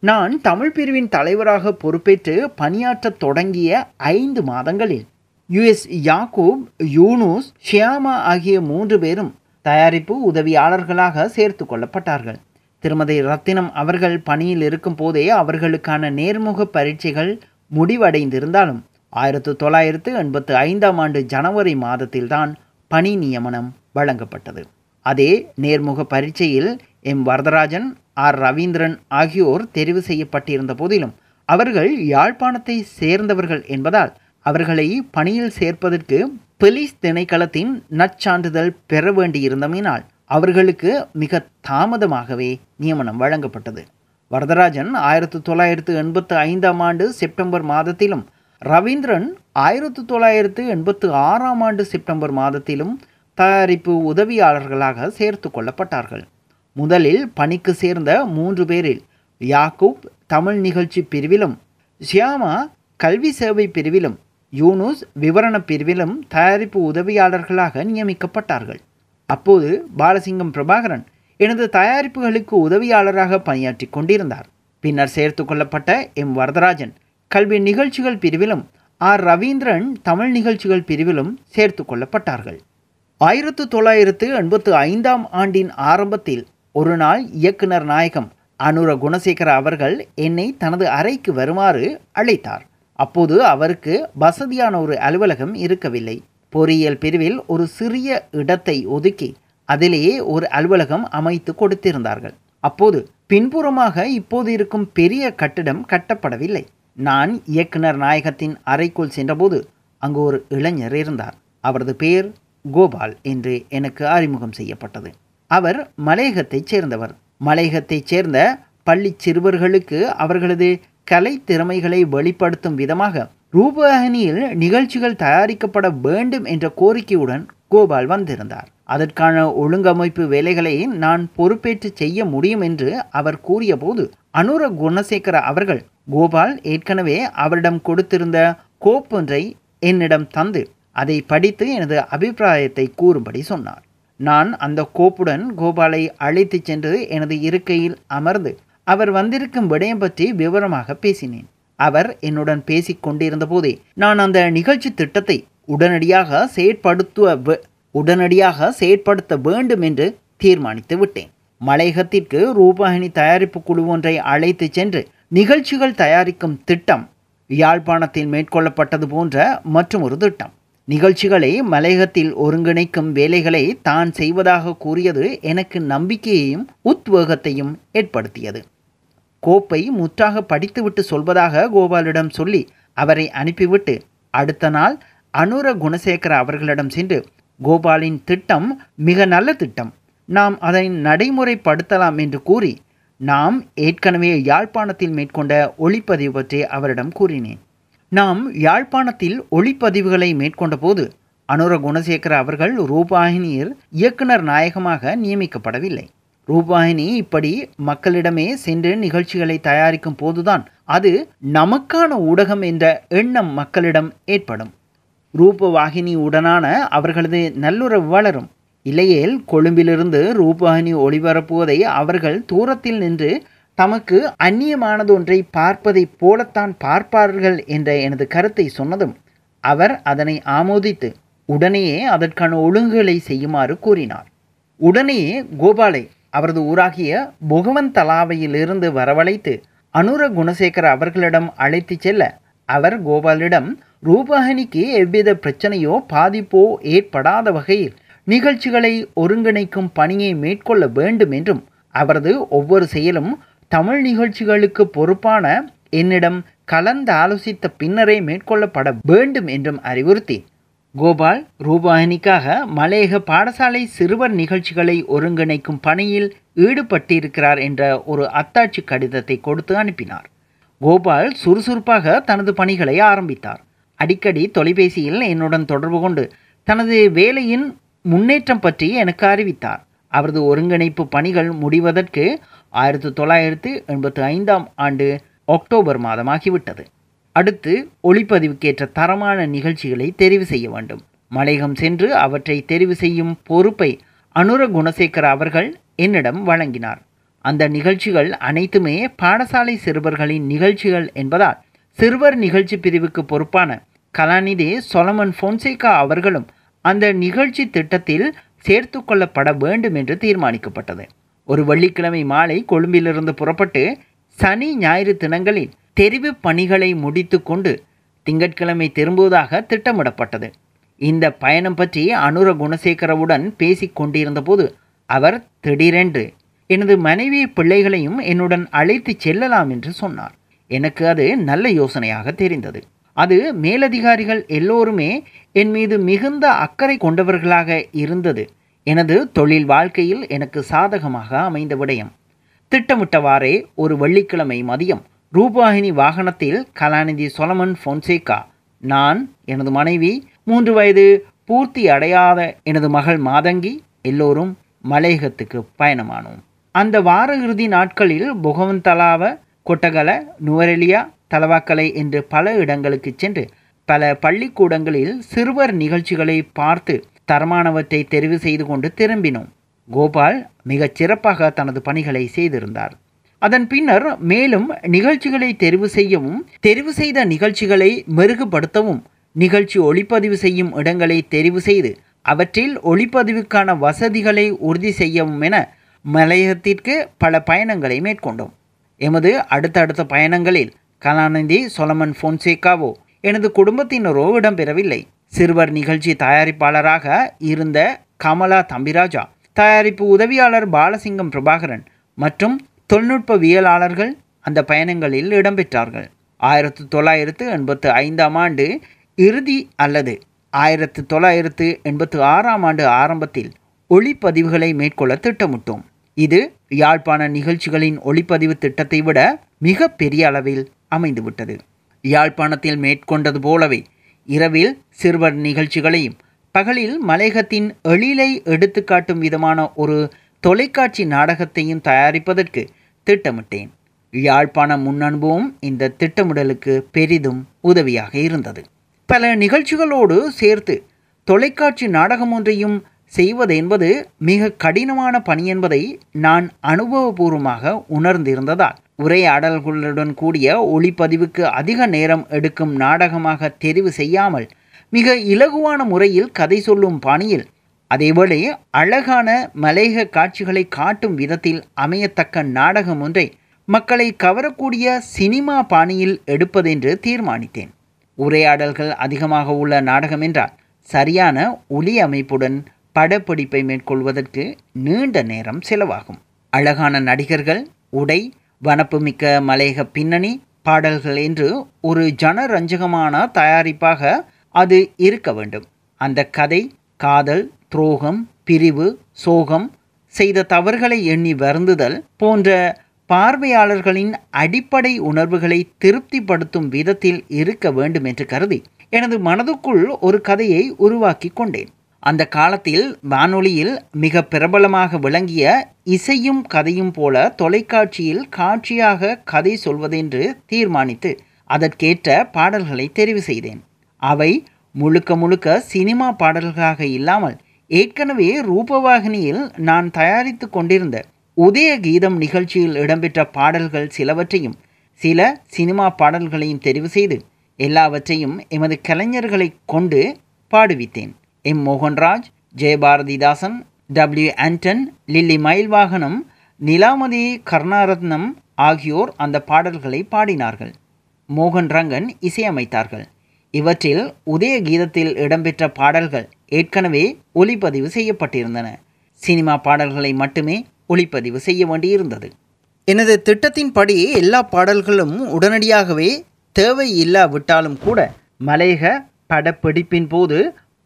நான் தமிழ் பிரிவின் தலைவராக பொறுப்பேற்று பணியாற்றத் தொடங்கிய ஐந்து மாதங்களில் யுஎஸ் யாக்கூப் யூனூஸ் ஷியாமா ஆகிய மூன்று பேரும் தயாரிப்பு உதவியாளர்களாக சேர்த்து கொள்ளப்பட்டார்கள். திருமதி ரத்தினம் அவர்கள் பணியில் இருக்கும் போதே அவர்களுக்கான நேர்முக பரீட்சைகள் முடிவடைந்திருந்தாலும் ஆயிரத்து தொள்ளாயிரத்து எண்பத்து ஐந்தாம் ஆண்டு ஜனவரி மாதத்தில்தான் பணி நியமனம் வழங்கப்பட்டது. அதே நேர்முக பரீட்சையில் எம். வரதராஜன் ஆர். ரவீந்திரன் ஆகியோர் தெரிவு செய்யப்பட்டிருந்த போதிலும் அவர்கள் யாழ்ப்பாணத்தை சேர்ந்தவர்கள் என்பதால் அவர்களை பணியில் சேர்ப்பதற்கு போலீஸ் திணைக்களத்தின் நற்சான்றிதழ் பெற வேண்டியிருந்தமையினால் அவர்களுக்கு மிக தாமதமாகவே நியமனம் வழங்கப்பட்டது. வரதராஜன் ஆயிரத்து தொள்ளாயிரத்து எண்பத்து ஐந்தாம் ஆண்டு செப்டம்பர் மாதத்திலும் ரவீந்திரன் ஆயிரத்து தொள்ளாயிரத்து எண்பத்து ஆறாம் ஆண்டு செப்டம்பர் மாதத்திலும் தயாரிப்பு உதவியாளர்களாக சேர்த்து கொள்ளப்பட்டார்கள். முதலில் பணிக்கு சேர்ந்த மூன்று பேரில் யாக்கூப் தமிழ் நிகழ்ச்சி பிரிவிலும் ஷியாமா கல்வி சேவை பிரிவிலும் யூனுஸ் விவரண பிரிவிலும் தயாரிப்பு உதவியாளர்களாக நியமிக்கப்பட்டார்கள். அப்போது பாலசிங்கம் பிரபாகரன் எனது தயாரிப்புகளுக்கு உதவியாளராக பணியாற்றி கொண்டிருந்தார். பின்னர் சேர்த்து கொள்ளப்பட்ட எம். வரதராஜன் கல்வி நிகழ்ச்சிகள் பிரிவிலும் ஆர். ரவீந்திரன் தமிழ் நிகழ்ச்சிகள் பிரிவிலும் சேர்த்து கொள்ளப்பட்டார்கள். ஆயிரத்து தொள்ளாயிரத்து எண்பத்து ஐந்தாம் ஆண்டின் ஆரம்பத்தில் ஒரு நாள் இயக்குனர் நாயகம் அனுர குணசேகர அவர்கள் என்னை தனது அறைக்கு வருமாறு அழைத்தார். அப்போது அவருக்கு வசதியான ஒரு அலுவலகம் இருக்கவில்லை. பொறியியல் பிரிவில் ஒரு சிறிய இடத்தை ஒதுக்கி அதிலேயே ஒரு அலுவலகம் அமைத்து கொடுத்திருந்தார்கள். அப்போது பின்புறமாக இப்போது இருக்கும் பெரிய கட்டிடம் கட்டப்படவில்லை. நான் இயக்குனர் நாயகத்தின் அறைக்குள் சென்றபோது அங்கு ஒரு இளைஞர் இருந்தார். அவரது பெயர் கோபால் என்று எனக்கு அறிமுகம் செய்யப்பட்டது. அவர் மலையகத்தைச் சேர்ந்தவர். மலையகத்தைச் சேர்ந்த பள்ளி சிறுவர்களுக்கு அவர்களது கலை திறமைகளை வெளிப்படுத்தும் விதமாக ரூபவாகினியில் நிகழ்ச்சிகள் தயாரிக்கப்பட வேண்டும் என்ற கோரிக்கையுடன் கோபால் வந்திருந்தார். அதற்கான ஒழுங்கமைப்பு வேலைகளை நான் பொறுப்பேற்று செய்ய முடியும் என்று அவர் கூறியபோது அனுர குணசேகர அவர்கள் கோபால் ஏற்கனவே அவரிடம் கொடுத்திருந்த கோப்பொன்றை என்னிடம் தந்து அதை படித்து எனது அபிப்பிராயத்தை கூறும்படி சொன்னார். நான் அந்த கோப்புடன் கோபாலை அழைத்துச் சென்று எனது இருக்கையில் அமர்ந்து அவர் வந்திருக்கும் விடயம் பற்றி விவரமாக பேசினேன். அவர் என்னுடன் பேசிக் கொண்டிருந்த போதே நான் அந்த நிகழ்ச்சி திட்டத்தை உடனடியாக செயற்படுத்துவ உடனடியாக செயற்படுத்த வேண்டும் என்று தீர்மானித்து விட்டேன். மலையகத்திற்கு ரூபாயினி தயாரிப்பு குழு ஒன்றை அழைத்து சென்று நிகழ்ச்சிகள் தயாரிக்கும் திட்டம் யாழ்ப்பாணத்தில் மேற்கொள்ளப்பட்டது போன்ற மற்றும் ஒரு திட்டம். நிகழ்ச்சிகளை மலையகத்தில் ஒருங்கிணைக்கும் வேலைகளை தான் செய்வதாக கூறியது எனக்கு நம்பிக்கையையும் உத்வேகத்தையும் ஏற்படுத்தியது. கோப்பை முற்றாக படித்துவிட்டு சொல்வதாக கோபாலிடம் சொல்லி அவரை அனுப்பிவிட்டு அடுத்த நாள் அனுர குணசேகர அவர்களிடம் சென்று கோபாலின் திட்டம் மிக நல்ல திட்டம். நாம் அதை நடைமுறைப்படுத்தலாம் என்று கூறி நாம் ஏற்கனவே யாழ்ப்பாணத்தில் மேற்கொண்ட ஒளிப்பதிவு பற்றி அவரிடம் கூறினேன். நாம் யாழ்ப்பாணத்தில் ஒளிப்பதிவுகளை மேற்கொண்டபோது அனுர குணசேகர அவர்கள் ரூபாயினியில் இயக்குனர் நாயகமாக நியமிக்கப்படவில்லை. ரூபாயினி இப்படி மக்களிடமே சென்று நிகழ்ச்சிகளை தயாரிக்கும் போதுதான் அது நமக்கான ஊடகம் என்ற எண்ணம் மக்களிடம் ஏற்படும். ரூபவாகினி உடனான அவர்களது நல்லுறவு வளரும். இல்லையேல் கொழும்பிலிருந்து ரூபவாகினி ஒளிபரப்புவதை அவர்கள் தூரத்தில் நின்று தமக்கு அந்நியமானதொன்றை பார்ப்பதைப் போலத்தான் பார்ப்பார்கள் என்ற எனது கருத்தை சொன்னதும் அவர் அதனை ஆமோதித்து உடனேயே அதற்கான ஒழுங்குகளை செய்யுமாறு கூறினார். உடனேயே கோபாலை அவரது ஊராகிய பொகவந்தலாவையிலிருந்து வரவழைத்து அனுர குணசேகர் அவர்களிடம் அழைத்துச் செல்ல அவர் கோபாலிடம் ரூபஹனிக்கு எவ்வித பிரச்சனையோ பாதிப்போ ஏற்படாத வகையில் நிகழ்ச்சிகளை ஒருங்கிணைக்கும் பணியை மேற்கொள்ள வேண்டும் என்றும் அவரது ஒவ்வொரு செயலும் தமிழ் நிகழ்ச்சிகளுக்கு பொறுப்பான என்னிடம் கலந்து ஆலோசித்த பின்னரே மேற்கொள்ளப்பட வேண்டும் என்றும் அறிவுறுத்தி. கோபால் ரூபாயினிக்காக மலையக பாடசாலை சிறுவர் நிகழ்ச்சிகளை ஒருங்கிணைக்கும் பணியில் ஈடுபட்டிருக்கிறார் என்ற ஒரு அத்தாட்சி கடிதத்தை கொடுத்து அனுப்பினார். கோபால் சுறுசுறுப்பாக தனது பணிகளை ஆரம்பித்தார். அடிக்கடி தொலைபேசியில் என்னுடன் தொடர்பு கொண்டு தனது வேலையின் முன்னேற்றம் பற்றி எனக்கு அறிவித்தார். அவரது ஒருங்கிணைப்பு பணிகள் முடிவதற்கு ஆயிரத்தி தொள்ளாயிரத்து எண்பத்தி ஐந்தாம் ஆண்டு அக்டோபர் மாதமாகிவிட்டது. அடுத்து ஒளிப்பதிவுக்கேற்ற தரமான நிகழ்ச்சிகளை தெரிவு செய்ய வேண்டும். மலையகம் சென்று அவற்றை தெரிவு செய்யும் பொறுப்பை அனுர குணசேகர் அவர்கள் என்னிடம் வழங்கினார். அந்த நிகழ்ச்சிகள் அனைத்துமே பாடசாலை சிறுவர்களின் நிகழ்ச்சிகள் என்பதால் சிறுவர் நிகழ்ச்சி பிரிவுக்கு பொறுப்பான கலாநிதி சொலமன் ஃபோன்சேகா அவர்களும் அந்த நிகழ்ச்சி திட்டத்தில் சேர்த்து கொள்ளப்பட வேண்டும் என்று தீர்மானிக்கப்பட்டது. ஒரு வெள்ளிக்கிழமை மாலை கொழும்பிலிருந்து புறப்பட்டு சனி ஞாயிறு தினங்களில் தெரிவு பணிகளை முடித்து கொண்டு திங்கட்கிழமை திரும்புவதாக திட்டமிடப்பட்டது. இந்த பயணம் பற்றி அனுர குணசேகரவுடன் பேசி கொண்டிருந்த போது அவர் திடீரென்று எனது மனைவி பிள்ளைகளையும் என்னுடன் அழைத்து செல்லலாம் என்று சொன்னார். எனக்கு அது நல்ல யோசனையாக தெரிந்தது. அது மேலதிகாரிகள் எல்லோருமே என் மீது மிகுந்த அக்கறை கொண்டவர்களாக இருந்தது. எனது தொழில் வாழ்க்கையில் எனக்கு சாதகமாக அமைந்த விடயம். திட்டமிட்டவாறே ஒரு வெள்ளிக்கிழமை மதியம் ரூபாகினி வாகனத்தில் கலாநிதி சொலமன் பொன்சேகா நான் எனது மனைவி மூன்று வயது பூர்த்தி அடையாத எனது மகள் மாதங்கி எல்லோரும் மலையகத்துக்கு பயணமானோம். அந்த வார இறுதி நாட்களில் புகவந்தலாவ கொட்டகல நுவரெலியா தலவாக்கலை என்று பல இடங்களுக்கு சென்று பல பள்ளிக்கூடங்களில் சிறுவர் நிகழ்ச்சிகளை பார்த்து தரமானவற்றை தெரிவு செய்து கொண்டு திரும்பினோம். கோபால் மிகச் சிறப்பாக தனது பணிகளை செய்திருந்தார். அதன் பின்னர் மேலும் நிகழ்ச்சிகளை தெரிவு செய்யவும் தெரிவு செய்த நிகழ்ச்சிகளை மெருகுபடுத்தவும் நிகழ்ச்சி ஒளிப்பதிவு செய்யும் இடங்களை தெரிவு செய்து அவற்றில் ஒளிப்பதிவுக்கான வசதிகளை உறுதி செய்யவும் என மலையகத்திற்கு பல பயணங்களை மேற்கொண்டோம். எமது அடுத்தடுத்த பயணங்களில் கலாநிதி சொலமன் ஃபோன்சேகாவோ எனது குடும்பத்தினரோ இடம்பெறவில்லை. சிறுவர் நிகழ்ச்சி தயாரிப்பாளராக இருந்த கமலா தம்பிராஜா தயாரிப்பு உதவியாளர் பாலசிங்கம் பிரபாகரன் மற்றும் தொழில்நுட்பவியலாளர்கள் அந்த பயணங்களில் இடம்பெற்றார்கள். ஆயிரத்து தொள்ளாயிரத்து எண்பத்து ஐந்தாம் ஆண்டு இறுதி அல்லது ஆயிரத்து தொள்ளாயிரத்து எண்பத்து ஆறாம் ஆண்டு ஆரம்பத்தில் ஒளிப்பதிவுகளை மேற்கொள்ள திட்டமிட்டோம். இது யாழ்ப்பாண நிகழ்ச்சிகளின் ஒளிப்பதிவு திட்டத்தை விட மிக பெரிய அளவில் அமைந்துவிட்டது. யாழ்ப்பாணத்தில் மேற்கொண்டது போலவே இரவில் சிறுவர் நிகழ்ச்சிகளையும் பகலில் மலையகத்தின் எழிலை எடுத்துக்காட்டும் விதமான ஒரு தொலைக்காட்சி நாடகத்தையும் தயாரிப்பதற்கு திட்டமிட்டேன். யாழ்ப்பாண முன்னனுபவம் இந்த திட்டமிடலுக்கு பெரிதும் உதவியாக இருந்தது. பல நிகழ்ச்சிகளோடு சேர்த்து தொலைக்காட்சி நாடகம் ஒன்றையும் செய்வது என்பது மிக கடினமான பணி என்பதை நான் அனுபவபூர்வமாக உணர்ந்திருந்ததால். உரையாடல்களுடன் கூடிய ஒளிப்பதிவுக்கு அதிக நேரம் எடுக்கும் நாடகமாக தெரிவு செய்யாமல் மிக இலகுவான முறையில் கதை சொல்லும் பாணியில் அதேவேளை அழகான மலையக காட்சிகளை காட்டும் விதத்தில் அமையத்தக்க நாடகம் ஒன்றை மக்களை கவரக்கூடிய சினிமா பாணியில் எடுப்பதென்று தீர்மானித்தேன். உரையாடல்கள் அதிகமாக உள்ள நாடகம் என்றால் சரியான ஒலி அமைப்புடன் படப்பிடிப்பை மேற்கொள்வதற்கு நீண்ட நேரம் செலவாகும். அழகான நடிகர்கள் உடை வனப்புமிக்க மலையக பின்னணி பாடல்கள் என்று ஒரு ஜனரஞ்சகமான தயாரிப்பாக அது இருக்க வேண்டும். அந்த கதை காதல் துரோகம் பிரிவு சோகம் செய்த தவறுகளை எண்ணி வருந்துதல் போன்ற பார்வையாளர்களின் அடிப்படை உணர்வுகளை திருப்திப்படுத்தும் விதத்தில் இருக்க வேண்டும் என்று கருதி எனது மனதுக்குள் ஒரு கதையை உருவாக்கி கொண்டேன். அந்த காலத்தில் வானொலியில் மிக பிரபலமாக விளங்கிய இசையும் கதையும் போல தொலைக்காட்சியில் காட்சியாக கதை சொல்வதென்று தீர்மானித்து அதற்கேற்ற பாடல்களை தெரிவு செய்தேன். அவை முழுக்க முழுக்க சினிமா பாடல்களாக இல்லாமல் ஏற்கனவே ரூபவாகினியில் நான் தயாரித்து கொண்டிருந்த உதய கீதம் நிகழ்ச்சியில் இடம்பெற்ற பாடல்கள் சிலவற்றையும் சில சினிமா பாடல்களையும் தெரிவு செய்து எல்லாவற்றையும் எமது கலைஞர்களை கொண்டு பாடுவித்தேன். M Mohanraj Jayabharathidasan W Anton Lily Mylvaganam Nilamathi Karunaratnam ஆகியோர் அந்த பாடல்களை பாடினார்கள். மோகன் ரங்கன் இசையமைத்தார்கள். இவற்றில் உதய கீதத்தில் இடம்பெற்ற பாடல்கள் ஏற்கனவே ஒளிப்பதிவு செய்யப்பட்டிருந்தன. சினிமா பாடல்களை மட்டுமே ஒளிப்பதிவு செய்ய வேண்டியிருந்தது. எனது திட்டத்தின்படி எல்லா பாடல்களும் உடனடியாகவே தேவை இல்லாவிட்டாலும் கூட மலையக படப்பிடிப்பின் போது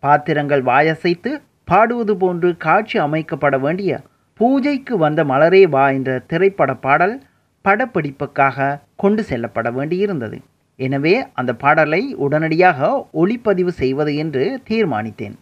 பாத்திரங்கள் வாயசைத்து பாடுவது போன்று காட்சி அமைக்கப்பட வேண்டிய பூஜைக்கு வந்த மலரே வா என்ற திரைப்பட பாடல் படப்பிடிப்புக்காக கொண்டு செல்லப்பட வேண்டியிருந்தது. எனவே அந்த பாடலை உடனடியாக ஒளிப்பதிவு செய்வது என்று தீர்மானித்தேன்.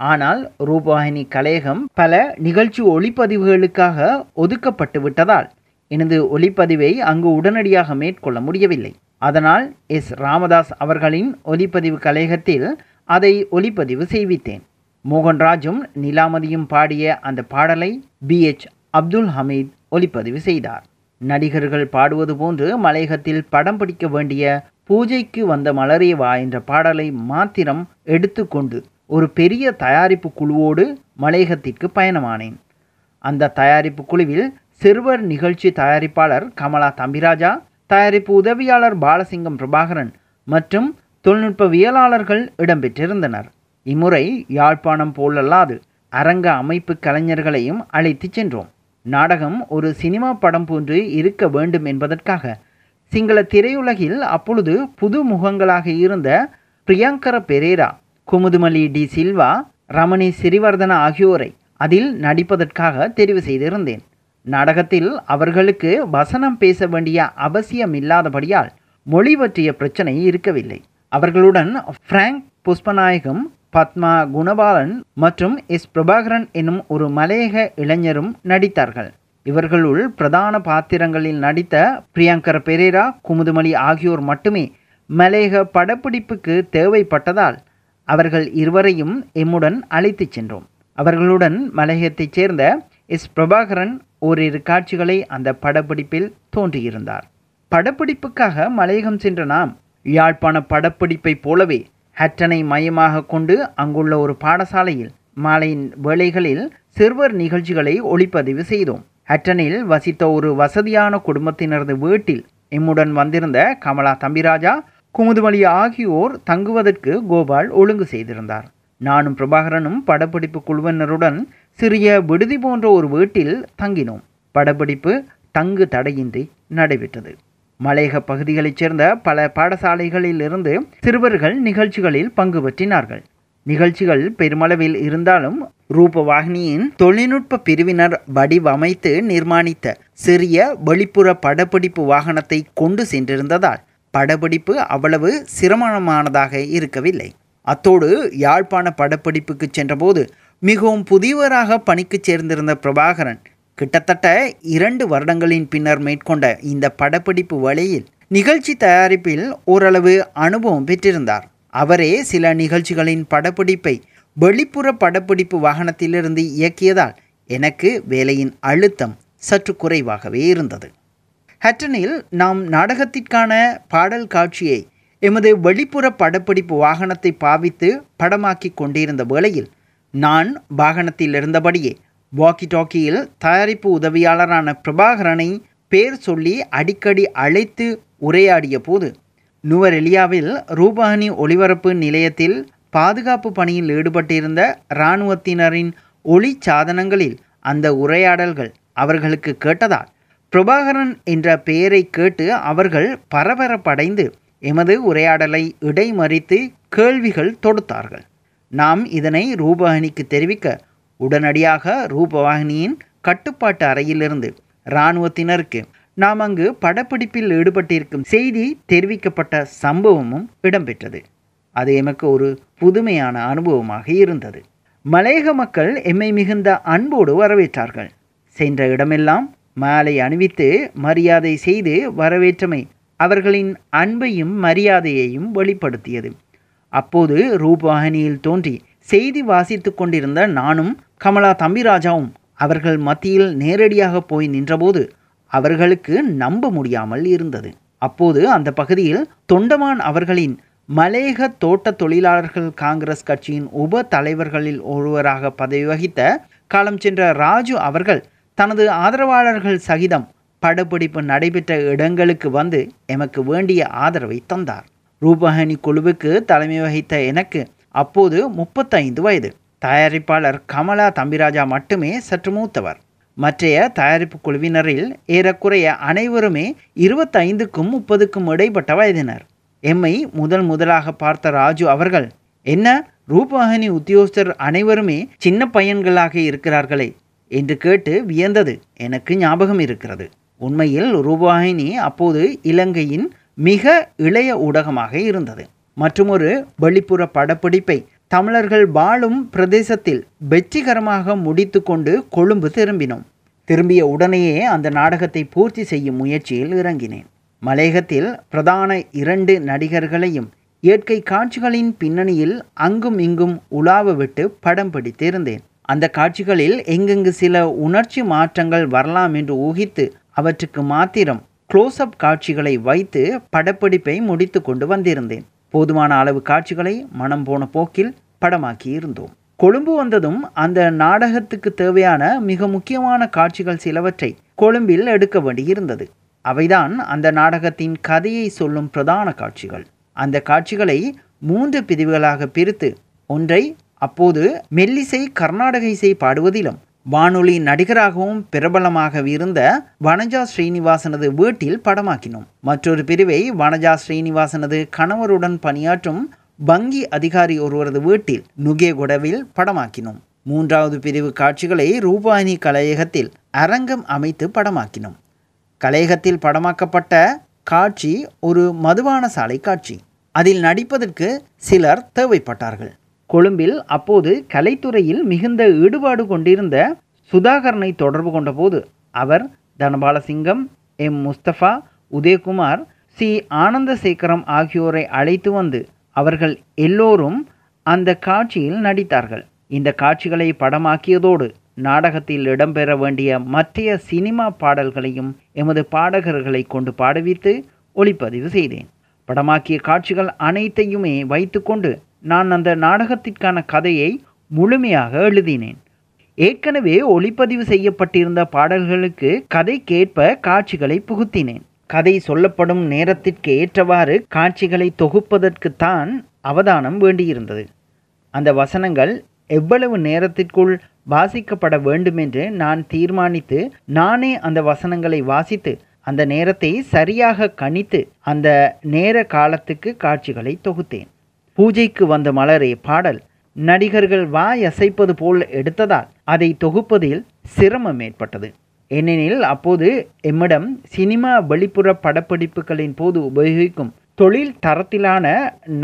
ஆனால் ரூபாயினி கலையகம் பல நிகழ்ச்சி ஒளிப்பதிவுகளுக்காக ஒதுக்கப்பட்டு விட்டதால் எனது ஒளிப்பதிவை அங்கு உடனடியாக மேற்கொள்ள முடியவில்லை. அதனால் எஸ். ராமதாஸ் அவர்களின் ஒலிப்பதிவு கலையகத்தில் அதை ஒலிப்பதிவு செய்வித்தேன். மோகன்ராஜும் நிலாமதியும் பாடிய அந்த பாடலை பி. எச். அப்துல் ஹமீத் ஒலிப்பதிவு செய்தார். நடிகர்கள் பாடுவது போன்று மலையகத்தில் படம் பிடிக்க வேண்டிய பூஜைக்கு வந்த மலரே வா என்ற பாடலை மாத்திரம் எடுத்துக்கொண்டு ஒரு பெரிய தயாரிப்பு குழுவோடு மலையகத்திற்கு பயணமானேன். அந்த தயாரிப்பு குழுவில் சிறுவர் நிகழ்ச்சி தயாரிப்பாளர் கமலா தம்பிராஜா தயாரிப்பு உதவியாளர் பாலசிங்கம் பிரபாகரன் மற்றும் தொழில்நுட்பவியலாளர்கள் இடம்பெற்றிருந்தனர். இம்முறை யாழ்ப்பாணம் போலல்லாது அரங்க அமைப்பு கலைஞர்களையும் அழைத்துச் சென்றோம். நாடகம் ஒரு சினிமா படம் போன்று இருக்க வேண்டும் என்பதற்காக சிங்கள திரையுலகில் அப்பொழுது புது முகங்களாக இருந்த பிரியங்கர பெரேரா குமுதுமலி டி சில்வா ரமணி சிறிவர்தன ஆகியோரை அதில் நடிப்பதற்காக தெரிவு செய்திருந்தேன். நாடகத்தில் அவர்களுக்கு வசனம் பேச வேண்டிய அவசியம் இல்லாதபடியால் மொழி பற்றிய பிரச்சனை இருக்கவில்லை. அவர்களுடன் பிராங்க் புஷ்பநாயகம் பத்மா குணபாலன் மற்றும் எஸ் பிரபாகரன் எனும் ஒரு மலையக இளைஞரும் நடித்தார்கள். இவர்களுள் பிரதான பாத்திரங்களில் நடித்த பிரியங்கர் பெரேரா குமுதுமலி ஆகியோர் மட்டுமே மலையக படப்பிடிப்புக்கு தேவைப்பட்டதால் அவர்கள் இருவரையும் எம்முடன் அழைத்துச் சென்றோம். அவர்களுடன் மலையகத்தைச் சேர்ந்த எஸ் பிரபாகரன் ஓரிரு காட்சிகளை அந்த படப்பிடிப்பில் தோன்றியிருந்தார். படப்பிடிப்புக்காக மலையகம் சென்ற நாம் யாழ்ப்பாண படப்பிடிப்பைப் போலவே ஹட்டனை மையமாக கொண்டு அங்குள்ள ஒரு பாடசாலையில் மாலையின் வேளைகளில் சிறுவர் நிகழ்ச்சிகளை ஒளிப்பதிவு செய்தோம். ஹட்டனில் வசித்த ஒரு வசதியான குடும்பத்தினரது வீட்டில் எம்முடன் வந்திருந்த கமலா தம்பிராஜா குமுதுமலி ஆகியோர் தங்குவதற்கு கோபால் ஒழுங்கு செய்திருந்தார். நானும் பிரபாகரனும் படப்பிடிப்பு குழுவினருடன் சிறிய விடுதி போன்ற ஒரு வீட்டில் தங்கினோம். படப்பிடிப்பு தங்கு தடையின்றி நடைபெற்றது. மலையக பகுதிகளைச் சேர்ந்த பல பாடசாலைகளில் இருந்து சிறுவர்கள் நிகழ்ச்சிகளில் பங்கு பெற்றினார்கள். நிகழ்ச்சிகள் பெருமளவில் இருந்தாலும் ரூபவாகினியின் தொழில்நுட்ப பிரிவினர் வடிவமைத்து நிர்மாணித்த சிறிய வெளிப்புற படப்பிடிப்பு வாகனத்தை கொண்டு சென்றிருந்ததால் படப்பிடிப்பு அவ்வளவு சிரமமானதாக இருக்கவில்லை. அத்தோடு யாழ்ப்பாண படப்பிடிப்புக்கு சென்றபோது மிகவும் புதியவராக பணிக்கு சேர்ந்திருந்த பிரபாகரன் கிட்டத்தட்ட இரண்டு வருடங்களின் பின்னர் மேற்கொண்ட இந்த படப்பிடிப்பு வழியில் நிகழ்ச்சி தயாரிப்பில் ஓரளவு அனுபவம் பெற்றிருந்தார். அவரே சில நிகழ்ச்சிகளின் படப்பிடிப்பை வெளிப்புற படப்பிடிப்பு வாகனத்திலிருந்து இயக்கியதால் எனக்கு வேலையின் அழுத்தம் சற்று குறைவாகவே இருந்தது. ஹட்டனில் நாம் நாடகத்திற்கான பாடல் காட்சியை எமது வெளிப்புற படப்பிடிப்பு வாகனத்தை பாவித்து படமாக்கி கொண்டிருந்த வேளையில் நான் வாகனத்தில் இருந்தபடியே வாக்கி டாக்கியில் தயாரிப்பு உதவியாளரான பிரபாகரனை பேர் சொல்லி அடிக்கடி அழைத்து உரையாடிய போது நுவரெலியாவில் ரூபானி ஒளிபரப்பு நிலையத்தில் பாதுகாப்பு பணியில் ஈடுபட்டிருந்த இராணுவத்தினரின் ஒளி சாதனங்களில் அந்த உரையாடல்கள் அவர்களுக்கு கேட்டதால் பிரபாகரன் என்ற பெயரை கேட்டு அவர்கள் பரபரப்படைந்து எமது உரையாடலை இடைமறித்து கேள்விகள் தொடுத்தார்கள். நாம் இதனை ரூபவாகினிக்கு தெரிவிக்க உடனடியாக ரூபவாகினியின் கட்டுப்பாட்டு அறையிலிருந்து இராணுவத்தினருக்கு நாம் அங்கு படப்பிடிப்பில் ஈடுபட்டிருக்கும் செய்தி தெரிவிக்கப்பட்ட சம்பவமும் இடம்பெற்றது. அது எமக்கு ஒரு புதுமையான அனுபவமாக இருந்தது. மலையக மக்கள் எம்மை மிகுந்த அன்போடு வரவேற்றார்கள். சென்ற இடமெல்லாம் மாலை அணிவித்து மரியாதை செய்து வரவேற்றமை அவர்களின் அன்பையும் மரியாதையையும் வெளிப்படுத்தியது. அப்போது ரூபவாகினியில் தோன்றி செய்தி வாசித்து கொண்டிருந்த நானும் கமலா தம்பிராஜாவும் அவர்கள் மத்தியில் நேரடியாக போய் நின்றபோது அவர்களுக்கு நம்ப முடியாமல் இருந்தது. அப்போது அந்த பகுதியில் தொண்டமான் அவர்களின் மலேக தோட்ட தொழிலாளர்கள் காங்கிரஸ் கட்சியின் உப தலைவர்களில் ஒருவராக பதவி வகித்த காலம் சென்ற ராஜு அவர்கள் தனது ஆதரவாளர்கள் சகிதம் படப்பிடிப்பு நடைபெற்ற இடங்களுக்கு வந்து எமக்கு வேண்டிய ஆதரவை தந்தார். ரூபகணி குழுவுக்கு தலைமை வகித்த எனக்கு அப்போது முப்பத்தைந்து வயது. தயாரிப்பாளர் கமலா தம்பிராஜா மட்டுமே சற்று மூத்தவர். மற்றைய தயாரிப்பு குழுவினரில் ஏறக்குறைய அனைவருமே இருபத்தைந்துக்கும் முப்பதுக்கும் இடைப்பட்ட வயதினர். எம்மை முதல் முதலாக பார்த்த ராஜு அவர்கள் என்ன ரூபவாகினி உத்தியோகஸ்தர் அனைவருமே சின்ன பையன்களாக இருக்கிறார்களே? என்று கேட்டு வியந்தது எனக்கு ஞாபகம் இருக்கிறது. உண்மையில் ரூபவாகினி அப்போது இலங்கையின் மிக இளைய ஊடகமாக இருந்தது. மற்றுமொரு வெளிப்புற படப்பிடிப்பை தமிழர்கள் வாழும் பிரதேசத்தில் வெற்றிகரமாக முடித்து கொண்டு கொழும்பு திரும்பினோம். திரும்பிய உடனேயே அந்த நாடகத்தை பூர்த்தி செய்யும் முயற்சியில் இறங்கினேன். மலையகத்தில் பிரதான இரண்டு நடிகர்களையும் இயற்கை காட்சிகளின் பின்னணியில் அங்கும் இங்கும் உலாவ விட்டு படம் பிடித்திருந்தேன். அந்த காட்சிகளில் எங்கெங்கு சில உணர்ச்சி மாற்றங்கள் வரலாம் என்று ஊகித்து அவற்றுக்கு மாத்திரம் க்ளோஸ்அப் காட்சிகளை வைத்து படப்பிடிப்பை முடித்து கொண்டு வந்திருந்தேன். போதுமான அளவு காட்சிகளை மனம் போன போக்கில் படமாக்கி இருந்தோம் கொழும்பு வந்ததும் அந்த நாடகத்துக்கு தேவையான மிக முக்கியமான காட்சிகள் சிலவற்றை கொழும்பில் எடுக்க வேண்டியிருந்தது. அவைதான் அந்த நாடகத்தின் கதையை சொல்லும் பிரதான காட்சிகள். அந்த காட்சிகளை மூன்று பிரிவுகளாக பிரித்து ஒன்றை அப்போது மெல்லிசை கர்நாடக இசை பாடுவதிலும் வானொலி நடிகராகவும் பிரபலமாக இருந்த வனஜா ஸ்ரீனிவாசனது வீட்டில் படமாக்கினோம். மற்றொரு பிரிவை வனஜா ஸ்ரீனிவாசனது கணவருடன் பணியாற்றும் வங்கி அதிகாரி ஒருவரது வீட்டில் நுகேகுடவில் படமாக்கினோம். மூன்றாவது பிரிவு காட்சிகளை ரூபாயினி கலையகத்தில் அரங்கம் அமைத்து படமாக்கினோம். கலையகத்தில் படமாக்கப்பட்ட காட்சி ஒரு மதுபான சாலை காட்சி. அதில் நடிப்பதற்கு சிலர் தேவைப்பட்டார்கள். கொழும்பில் அப்போது கலைத்துறையில் மிகுந்த ஈடுபாடு கொண்டிருந்த சுதாகரனை தொடர்பு கொண்டபோது அவர் தனபாலசிங்கம் எம். முஸ்தபா உதயகுமார் சி. ஆனந்தசேகரம் ஆகியோரை அழைத்து வந்து அவர்கள் எல்லோரும் அந்த காட்சியில் நடித்தார்கள். இந்த காட்சிகளை படமாக்கியதோடு நாடகத்தில் இடம்பெற வேண்டிய மற்றைய சினிமா பாடல்களையும் எமது பாடகர்களை கொண்டு பாடுவித்து ஒளிப்பதிவு செய்தேன். படமாக்கிய காட்சிகள் அனைத்தையுமே வைத்துக்கொண்டு நான் அந்த நாடகத்திற்கான கதையை முழுமையாக எழுதினேன். ஏற்கனவே ஒளிப்பதிவு செய்யப்பட்டிருந்த பாடல்களுக்கு கதை கேட்ப காட்சிகளை புகுத்தினேன். கதை சொல்லப்படும் நேரத்திற்கு ஏற்றவாறு காட்சிகளை தொகுப்பதற்குத்தான் அவதானம் வேண்டியிருந்தது. அந்த வசனங்கள் எவ்வளவு நேரத்திற்குள் வாசிக்கப்பட வேண்டுமென்று நான் தீர்மானித்து நானே அந்த வசனங்களை வாசித்து அந்த நேரத்தை சரியாக கணித்து அந்த நேர காலத்துக்கு காட்சிகளை தொகுத்தேன். பூஜைக்கு வந்த மலரே பாடல். நடிகர்கள் வாய் அசைப்பது போல் எடுத்ததால் அதை தொகுப்பதில் சிரமம் ஏற்பட்டது. ஏனெனில் அப்போது எம்மிடம் சினிமா வெளிப்புற படப்பிடிப்புகளின் போது உபயோகிக்கும் தொழில் தரத்திலான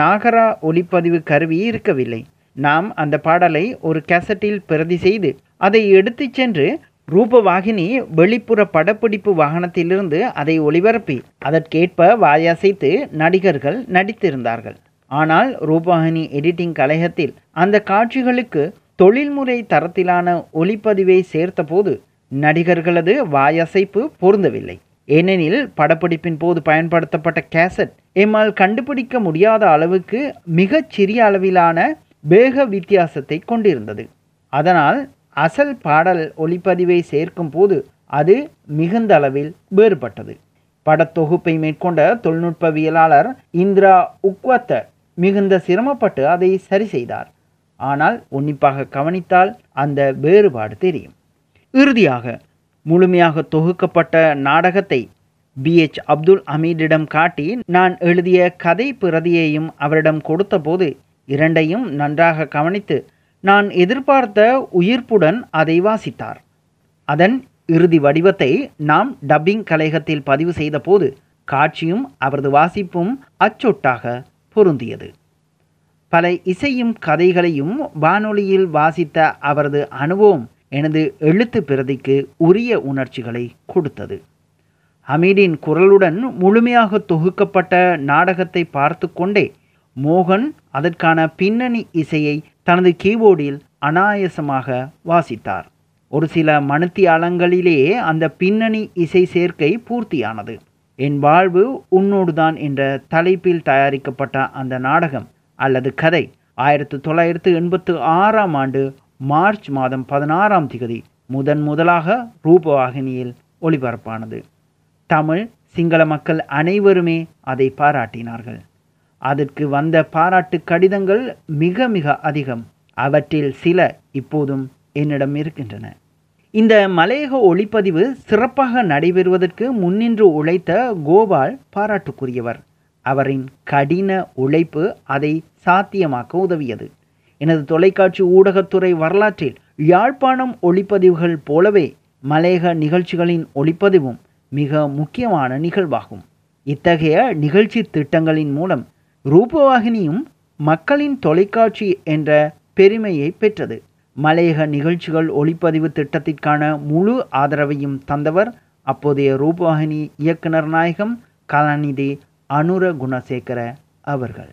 நாகரா ஒளிப்பதிவு கருவி இருக்கவில்லை. நாம் அந்த பாடலை ஒரு கேசட்டில் பிரதி செய்து அதை எடுத்துச் சென்று ரூபவாகினி வெளிப்புற படப்பிடிப்பு வாகனத்திலிருந்து அதை ஒளிபரப்பி அதற்கேற்ப வாயசைத்து நடிகர்கள் நடித்திருந்தார்கள். ஆனால் ரூபாகினி எடிட்டிங் கலையகத்தில் அந்த காட்சிகளுக்கு தொழில்முறை தரத்திலான ஒளிப்பதிவை சேர்த்தபோது நடிகர்களது வாயசைப்பு பொருந்தவில்லை. ஏனெனில் படப்பிடிப்பின் போது பயன்படுத்தப்பட்ட கேசட் எம்மால் கண்டுபிடிக்க முடியாத அளவுக்கு மிகச் சிறிய அளவிலான வேக வித்தியாசத்தை கொண்டிருந்தது. அதனால் அசல் பாடல் ஒளிப்பதிவை சேர்க்கும் போது அது மிகுந்த அளவில் வேறுபட்டது. படத்தொகுப்பை மேற்கொண்ட தொழில்நுட்பவியலாளர் இந்திரா உக்வத்த மிகுந்த சிரமப்பட்டு அதை சரி செய்தார். ஆனால் உன்னிப்பாக கவனித்தால் அந்த வேறுபாடு தெரியும். இறுதியாக முழுமையாக தொகுக்கப்பட்ட நாடகத்தை பிஎச் அப்துல் அமீதிடம் காட்டி நான் எழுதிய கதை பிரதியையும் அவரிடம் கொடுத்தபோது இரண்டையும் நன்றாக கவனித்து நான் எதிர்பார்த்த உயிர்ப்புடன் அதை வாசித்தார். அதன் இறுதி வடிவத்தை நாம் டப்பிங் கலையகத்தில் பதிவு செய்தபோது காட்சியும் அவரது வாசிப்பும் அச்சொட்டாக பொருந்தியது. பல இசையும் கதைகளையும் வானொலியில் வாசித்த அவரது அனுபவம் எனது எழுத்து பிரதிக்கு உரிய உணர்ச்சிகளை கொடுத்தது. ஹமீடின் குரலுடன் முழுமையாக தொகுக்கப்பட்ட நாடகத்தை பார்த்து கொண்டே மோகன் அதற்கான பின்னணி இசையை தனது கீபோர்டில் அனாயசமாக வாசித்தார். ஒரு சில மனுத்தியாளங்களிலே அந்த பின்னணி இசை சேர்க்கை பூர்த்தியானது. என் வாழ்வு உன்னோடுதான் என்ற தலைப்பில் தயாரிக்கப்பட்ட அந்த நாடகம் அல்லது கதை ஆயிரத்து தொள்ளாயிரத்து எண்பத்து ஆறாம் ஆண்டு மார்ச் மாதம் பதினாறாம் திகதி முதன் முதலாக ரூபவாகினியில் ஒளிபரப்பானது. தமிழ் சிங்கள மக்கள் அனைவருமே அதை பாராட்டினார்கள். அதற்கு வந்த பாராட்டு கடிதங்கள் மிக மிக அதிகம். அவற்றில் சில இப்போதும் என்னிடம் இருக்கின்றன. இந்த மலையக ஒளிப்பதிவு சிறப்பாக நடைபெறுவதற்கு முன்னின்று உழைத்த கோபால் பாராட்டுக்குரியவர். அவரின் கடின உழைப்பு அதை சாத்தியமாக்க உதவியது. எனது தொலைக்காட்சி ஊடகத்துறை வரலாற்றில் யாழ்ப்பாணம் ஒளிப்பதிவுகள் போலவே மலையக நிகழ்ச்சிகளின் ஒளிப்பதிவும் மிக முக்கியமான நிகழ்வாகும். இத்தகைய நிகழ்ச்சி திட்டங்களின் மூலம் ரூபவாகினியும் மக்களின் தொலைக்காட்சி என்ற பெருமையை பெற்றது. மலையக நிகழ்ச்சிகள் ஒளிப்பதிவு திட்டத்திற்கான முழு ஆதரவையும் தந்தவர் அப்போதைய ரூபவாகினி இயக்குனர் நாயகம் கலாநிதி அனுர குணசேகர அவர்கள்.